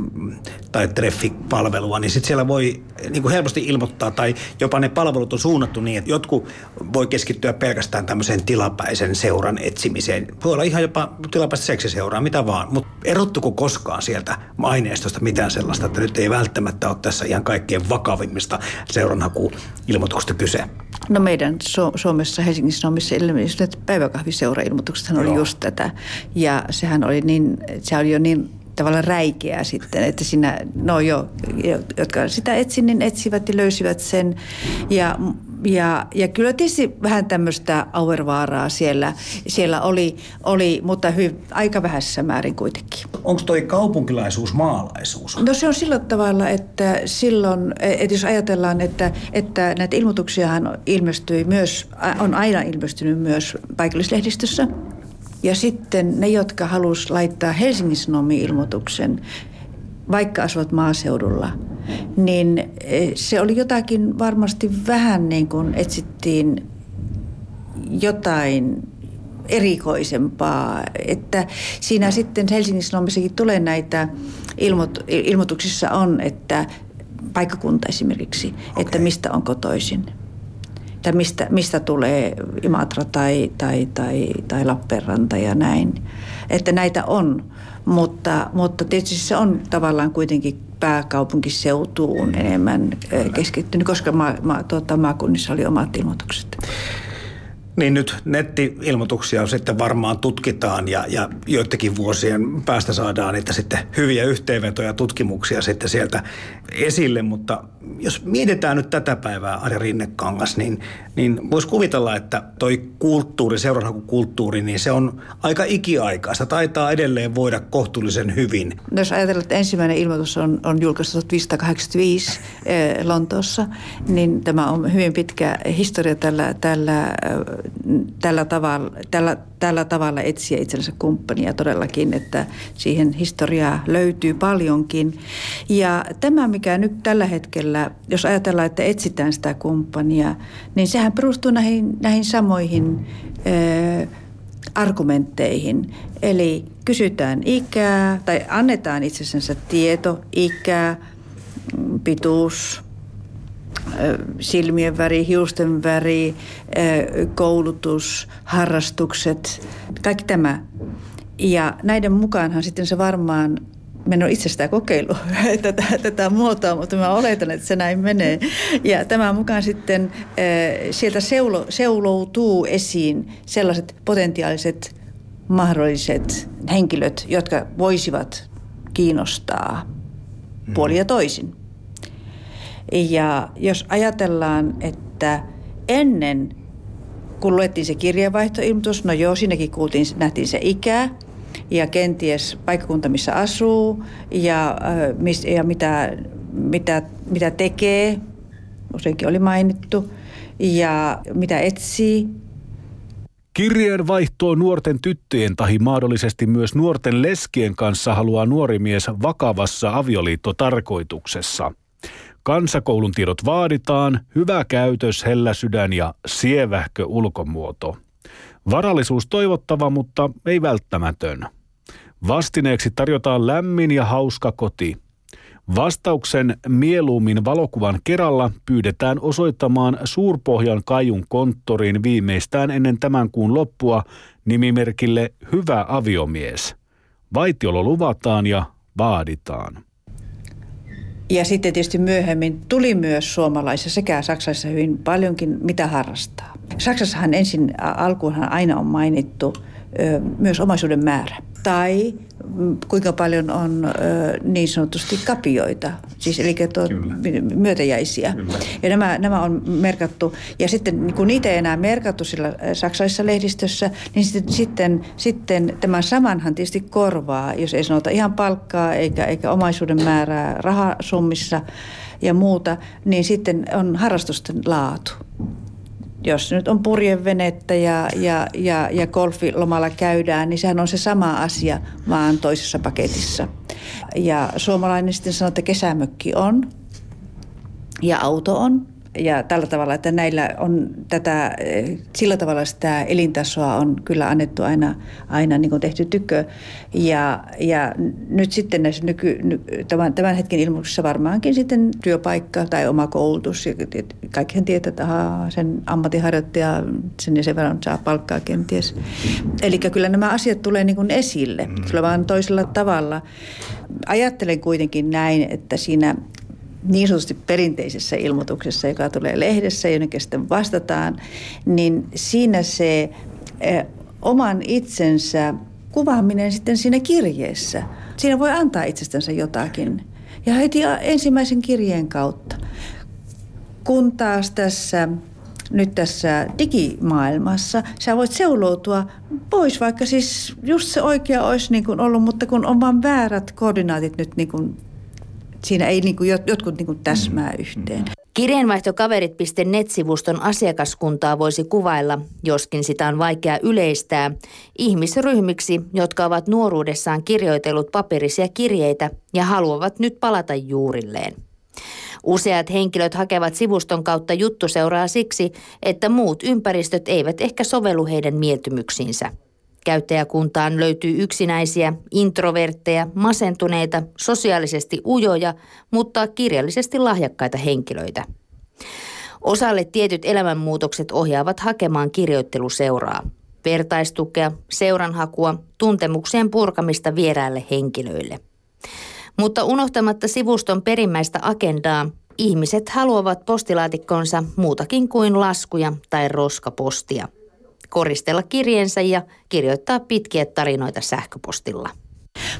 tai treffipalvelua, niin sitten siellä voi niin kuin helposti ilmoittaa, tai jopa ne palvelut on suunnattu niin, että jotkut voi keskittyä pelkästään tämmöiseen tilapäisen seuran etsimiseen. Voi olla ihan jopa tilapäistä seksiseuraa, mitä vaan. Mutta erottuko koskaan sieltä aineistosta mitään sellaista, että nyt ei välttämättä ole tässä ihan kaikkein vakavimmista seuranhaku-ilmoituksesta kyse? No meidän Su- Suomessa, Helsingissä Sanomissa ilmeisesti päiväkahviseura-ilmoituksethan oli just tätä. Ja sehän oli niin, se oli jo niin tavallaan räikeää sitten, että siinä, no jo, jotka sitä etsin, niin etsivät ja löysivät sen. Ja, ja, ja kyllä tietysti vähän tämmöistä auervaaraa siellä, siellä oli, oli, mutta hy, aika vähäisessä määrin kuitenkin. Onko toi kaupunkilaisuus maalaisuus? No se on sillä tavalla, että silloin, että jos ajatellaan, että, että näitä ilmoituksiahan ilmestyi myös, on aina ilmestynyt myös paikallislehdistössä. Ja sitten ne, jotka halusivat laittaa Helsingin Sanomiin ilmoituksen, vaikka asuvat maaseudulla, niin eh, se oli jotakin varmasti vähän niin kuin etsittiin jotain erikoisempaa. Että siinä sitten Helsingin Sanomissakin tulee näitä ilmoit- ilmoituksissa on, että paikkakunta esimerkiksi, okay. että mistä on kotoisin. Tai mistä, mistä tulee Imatra tai, tai, tai, tai Lappeenranta ja näin. Että näitä on, mutta, mutta tietysti se on tavallaan kuitenkin pääkaupunkiseutuun enemmän keskittynyt, koska ma, ma, tuota, maakunnissa oli omat ilmoitukset. Niin nyt netti-ilmoituksia sitten varmaan tutkitaan ja, ja joidenkin vuosien päästä saadaan niitä sitten hyviä yhteenvetoja tutkimuksia sitten sieltä esille, mutta jos mietitään nyt tätä päivää Arja Rinnekangas, niin, niin voisi kuvitella, että toi kulttuuri, seuranhakukulttuuri, niin se on aika ikiaikaista, taitaa edelleen voida kohtuullisen hyvin. No jos ajatellaan, että ensimmäinen ilmoitus on, on julkaistu 1585 eh, Lontoossa, niin tämä on hyvin pitkä historia tällä, tällä, eh, tällä, tavalla, tällä, tällä tavalla etsiä itsellensä kumppania todellakin, että siihen historiaa löytyy paljonkin. Ja tämä, mikä nyt tällä hetkellä, jos ajatellaan, että etsitään sitä kumppania, niin sehän perustuu näihin, näihin samoihin ö, argumentteihin. Eli kysytään ikää tai annetaan itsensä tieto, ikä, mm, pituus, silmien väri, hiusten väri, koulutus, harrastukset, kaikki tämä. Ja näiden mukaanhan sitten se varmaan Mä en ole itse sitä kokeillut, tätä, tätä muotoa, mutta mä oletan, että se näin menee. Ja tämän mukaan sitten sieltä seulo, seuloutuu esiin sellaiset potentiaaliset mahdolliset henkilöt, jotka voisivat kiinnostaa puoli ja toisin. Ja jos ajatellaan, että ennen kun luettiin se kirjeenvaihtoilmoitus, no joo, siinäkin kuultiin, nähtiin se ikä ja kenties paikkakunta, missä asuu ja, äh, ja mitä, mitä, mitä tekee, useinkin oli mainittu, ja mitä etsii. Kirjeenvaihtoa nuorten tyttöjen tahi mahdollisesti myös nuorten leskien kanssa haluaa nuori mies vakavassa avioliittotarkoituksessa. Kansakoulun tiedot vaaditaan, hyvä käytös, hellä sydän ja sievähkö ulkomuoto. Varallisuus toivottava, mutta ei välttämätön. Vastineeksi tarjotaan lämmin ja hauska koti. Vastauksen mieluummin valokuvan kerralla pyydetään osoittamaan Suurpohjan Kajun konttoriin viimeistään ennen tämän kuun loppua nimimerkille Hyvä aviomies. Vaitiolo luvataan ja vaaditaan. Ja sitten tietysti myöhemmin tuli myös suomalaisissa sekä Saksassa hyvin paljonkin, mitä harrastaa. Saksassahan ensin alkuunhan aina on mainittu ö, myös omaisuuden määrä. Tai kuinka paljon on ö, niin sanotusti kapioita, siis eli tuo, myötäjäisiä. Kyllä. Ja nämä, nämä on merkattu. Ja sitten niin kun niitä ei enää merkattu sillä saksalaisessa lehdistössä, niin sitten, sitten, sitten tämän samanhan tietysti korvaa, jos ei sanota ihan palkkaa eikä, eikä omaisuuden määrää rahasummissa ja muuta, niin sitten on harrastusten laatu jos nyt on purjevenettä ja, ja, ja, ja golfilomalla käydään, niin sehän on se sama asia, vaan toisessa paketissa. Ja suomalainen sitten sanoo, että kesämökki on ja auto on ja tällä tavalla, että näillä on tätä, sillä tavalla sitä elintasoa on kyllä annettu aina, aina niin kuin tehty tykö. Ja, ja nyt sitten näissä nyky, ny, tämän, tämän hetken ilmoituksessa varmaankin sitten työpaikka tai oma koulutus. Kaikkihan tietää, että aha, sen ammattiharjoittaja sen ja sen verran saa palkkaa kenties. Eli kyllä nämä asiat tulee niin kuin esille, mm. vaan toisella tavalla. Ajattelen kuitenkin näin, että siinä niin sanotusti perinteisessä ilmoituksessa, joka tulee lehdessä, jonnekin sitten vastataan, niin siinä se eh, oman itsensä kuvaaminen sitten siinä kirjeessä. Siinä voi antaa itsestänsä jotakin. Ja heti ensimmäisen kirjeen kautta. Kun taas tässä nyt tässä digimaailmassa sä voit seuloutua pois, vaikka siis just se oikea olisi niin kuin ollut, mutta kun on vain väärät koordinaatit nyt niin kuin, siinä ei niin kuin, jotkut niin kuin täsmää yhteen. Kirjeenvaihtokaverit.net-sivuston asiakaskuntaa voisi kuvailla, joskin sitä on vaikea yleistää, ihmisryhmiksi, jotka ovat nuoruudessaan kirjoitellut paperisia kirjeitä ja haluavat nyt palata juurilleen. Useat henkilöt hakevat sivuston kautta juttuseuraa siksi, että muut ympäristöt eivät ehkä sovellu heidän mieltymyksiinsä. Käyttäjäkuntaan löytyy yksinäisiä, introvertteja, masentuneita, sosiaalisesti ujoja, mutta kirjallisesti lahjakkaita henkilöitä. Osalle tietyt elämänmuutokset ohjaavat hakemaan kirjoitteluseuraa. Vertaistukea, seuranhakua, tuntemuksien purkamista vieraille henkilöille. Mutta unohtamatta sivuston perimmäistä agendaa, ihmiset haluavat postilaatikkonsa muutakin kuin laskuja tai roskapostia – koristella kirjeensä ja kirjoittaa pitkiä tarinoita sähköpostilla.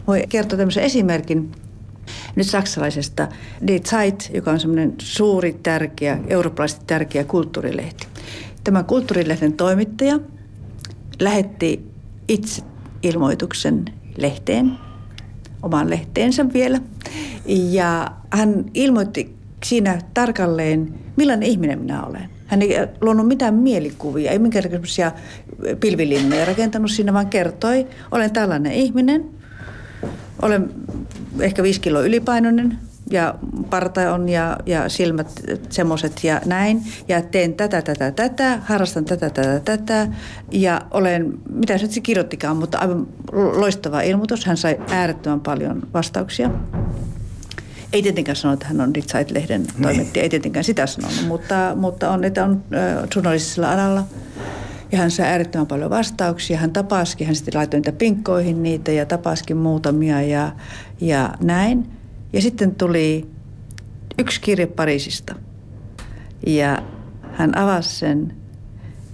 Voi kertoa tämmöisen esimerkin nyt saksalaisesta Die Zeit, joka on semmoinen suuri, tärkeä, eurooppalaisesti tärkeä kulttuurilehti. Tämä kulttuurilehden toimittaja lähetti itse ilmoituksen lehteen, omaan lehteensä vielä. Ja hän ilmoitti siinä tarkalleen, millainen ihminen minä olen. Hän ei luonut mitään mielikuvia, ei minkäänlaisia pilvilinnoja rakentanut siinä, vaan kertoi, olen tällainen ihminen, olen ehkä viisi kiloa ylipainoinen ja parta on ja, ja silmät semmoiset ja näin. Ja teen tätä, tätä, tätä, harrastan tätä, tätä, tätä ja olen, mitä se nyt kirjoittikaan, mutta aivan loistava ilmoitus. Hän sai äärettömän paljon vastauksia. Ei tietenkään sano, että hän on Die Zeit-lehden niin. toimittaja, ei tietenkään sitä sanonut, mutta, mutta on, että on äh, journalistisella alalla. Ja hän sai äärettömän paljon vastauksia. Hän tapasikin, hän sitten laittoi niitä pinkkoihin niitä ja tapasikin muutamia ja, ja näin. Ja sitten tuli yksi kirje Pariisista. Ja hän avasi sen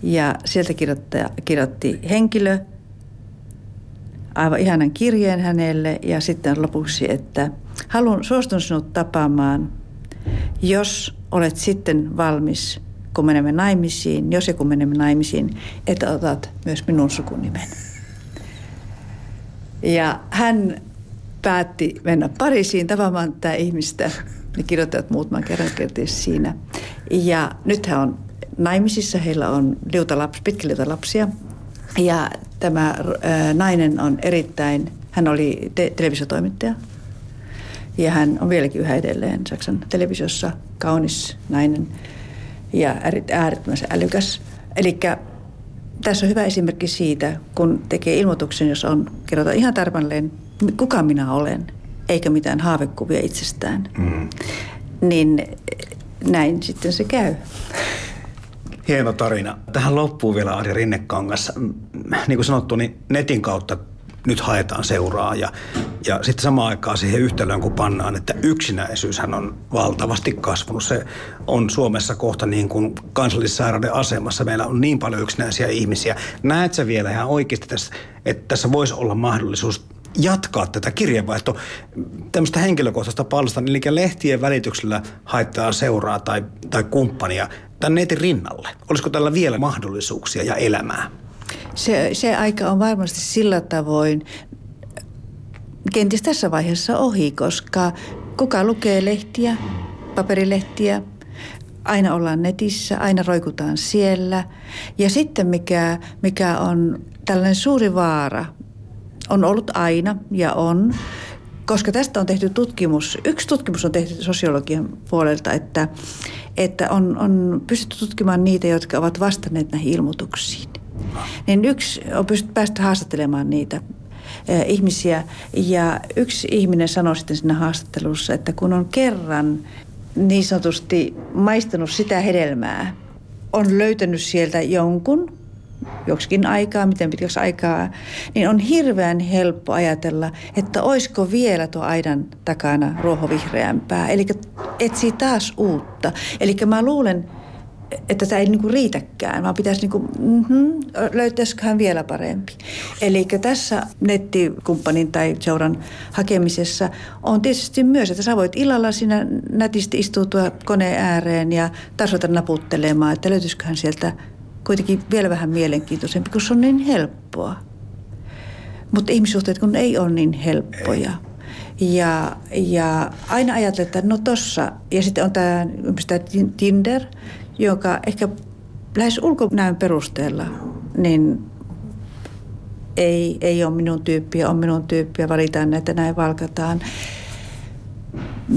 ja sieltä kirjoitti henkilö aivan ihanan kirjeen hänelle ja sitten lopuksi, että – Haluan, suostun sinut tapaamaan, jos olet sitten valmis, kun menemme naimisiin, jos ja kun menemme naimisiin, että otat myös minun sukunimen. Ja hän päätti mennä Pariisiin tapaamaan tätä ihmistä. Ne kirjoittajat muutaman kerran kerties siinä. Ja nyt hän on naimisissa, heillä on liutalapsi, pitkä liutalapsia. Ja tämä nainen on erittäin, hän oli te- televisiotoimittaja ja hän on vieläkin yhä edelleen Saksan televisiossa kaunis nainen ja äärettömän älykäs. Eli tässä on hyvä esimerkki siitä, kun tekee ilmoituksen, jos on kerrota ihan tarkalleen, kuka minä olen, eikä mitään haavekuvia itsestään. Mm. Niin näin sitten se käy. Hieno tarina. Tähän loppuu vielä Arja Rinnekangas. Niin kuin sanottu, niin netin kautta nyt haetaan seuraa ja, ja sitten samaan aikaan siihen yhtälöön kun pannaan, että yksinäisyyshän on valtavasti kasvanut. Se on Suomessa kohta niin kuin kansallissairauden asemassa. Meillä on niin paljon yksinäisiä ihmisiä. Näet sä vielä ihan oikeasti tässä, että tässä voisi olla mahdollisuus jatkaa tätä kirjeenvaihtoa, tämmöistä henkilökohtaista palsta, eli lehtien välityksellä haittaa seuraa tai, tai kumppania tämän netin rinnalle. Olisiko tällä vielä mahdollisuuksia ja elämää? Se, se aika on varmasti sillä tavoin kenties tässä vaiheessa ohi, koska kuka lukee lehtiä, paperilehtiä, aina ollaan netissä, aina roikutaan siellä. Ja sitten mikä, mikä on tällainen suuri vaara, on ollut aina ja on, koska tästä on tehty tutkimus, yksi tutkimus on tehty sosiologian puolelta, että, että on, on pystytty tutkimaan niitä, jotka ovat vastanneet näihin ilmoituksiin. Niin yksi on pystytty päästä haastattelemaan niitä eh, ihmisiä. Ja yksi ihminen sanoi sitten siinä haastattelussa, että kun on kerran niin sanotusti maistanut sitä hedelmää, on löytänyt sieltä jonkun, joksikin aikaa, miten pitkäksi aikaa, niin on hirveän helppo ajatella, että oisko vielä tuo aidan takana ruohovihreämpää. Eli etsii taas uutta. Eli mä luulen, että tämä ei niinku riitäkään, vaan pitäisi niinku, mm-hmm, löytäisiköhän vielä parempi. Eli tässä nettikumppanin tai seuran hakemisessa on tietysti myös, että sä voit illalla siinä nätisti istuutua koneen ääreen ja taas naputtelemaan, että löytyisiköhän sieltä kuitenkin vielä vähän mielenkiintoisempi, kun se on niin helppoa. Mutta ihmissuhteet kun ei ole niin helppoja. Ja, ja aina ajattelee, että no tossa, ja sitten on tämä Tinder, joka ehkä lähes ulkonäön perusteella, niin ei, ei ole minun tyyppiä, on minun tyyppiä, valitaan näitä, näin valkataan.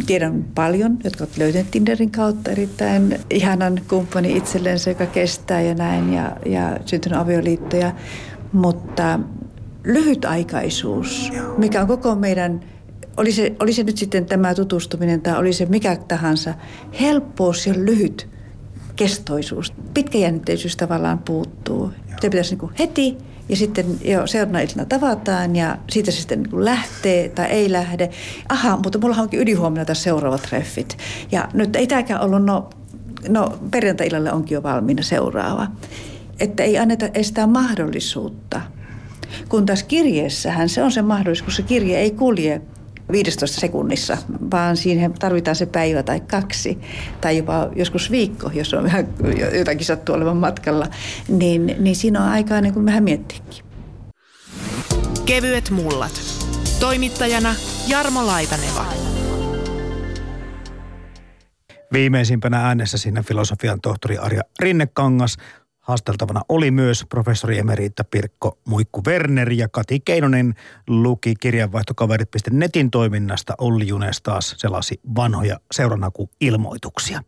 Tiedän paljon, jotka ovat löytäneet Tinderin kautta erittäin ihanan kumppani itselleen, joka kestää ja näin, ja, ja syntynyt avioliittoja. Mutta lyhytaikaisuus, mikä on koko meidän, oli se, oli se nyt sitten tämä tutustuminen tai oli se mikä tahansa, helppous ja lyhyt kestoisuus, pitkäjännitteisyys tavallaan puuttuu. Se pitäisi niin heti ja sitten jo seuraavana iltana tavataan ja siitä se sitten niin lähtee tai ei lähde. Aha, mutta mulla onkin ylihuomenna tässä seuraavat treffit. Ja nyt ei tämäkään ollut, no, no perjantai-illalle onkin jo valmiina seuraava. Että ei anneta estää mahdollisuutta. Kun taas kirjeessähän se on se mahdollisuus, kun se kirje ei kulje 15 sekunnissa, vaan siihen tarvitaan se päivä tai kaksi tai jopa joskus viikko, jos on vähän jotakin sattuu olevan matkalla, niin, niin siinä on aikaa niin kuin vähän miettiäkin. Kevyet mullat. Toimittajana Jarmo Laitaneva. Viimeisimpänä äänessä siinä filosofian tohtori Arja Rinnekangas – Haasteltavana oli myös professori emerita Pirkko Muikku Werner ja Kati Keinonen luki kirjanvaihtokaverit.netin toiminnasta. Olli Junes taas selasi vanhoja seuranhakuilmoituksia.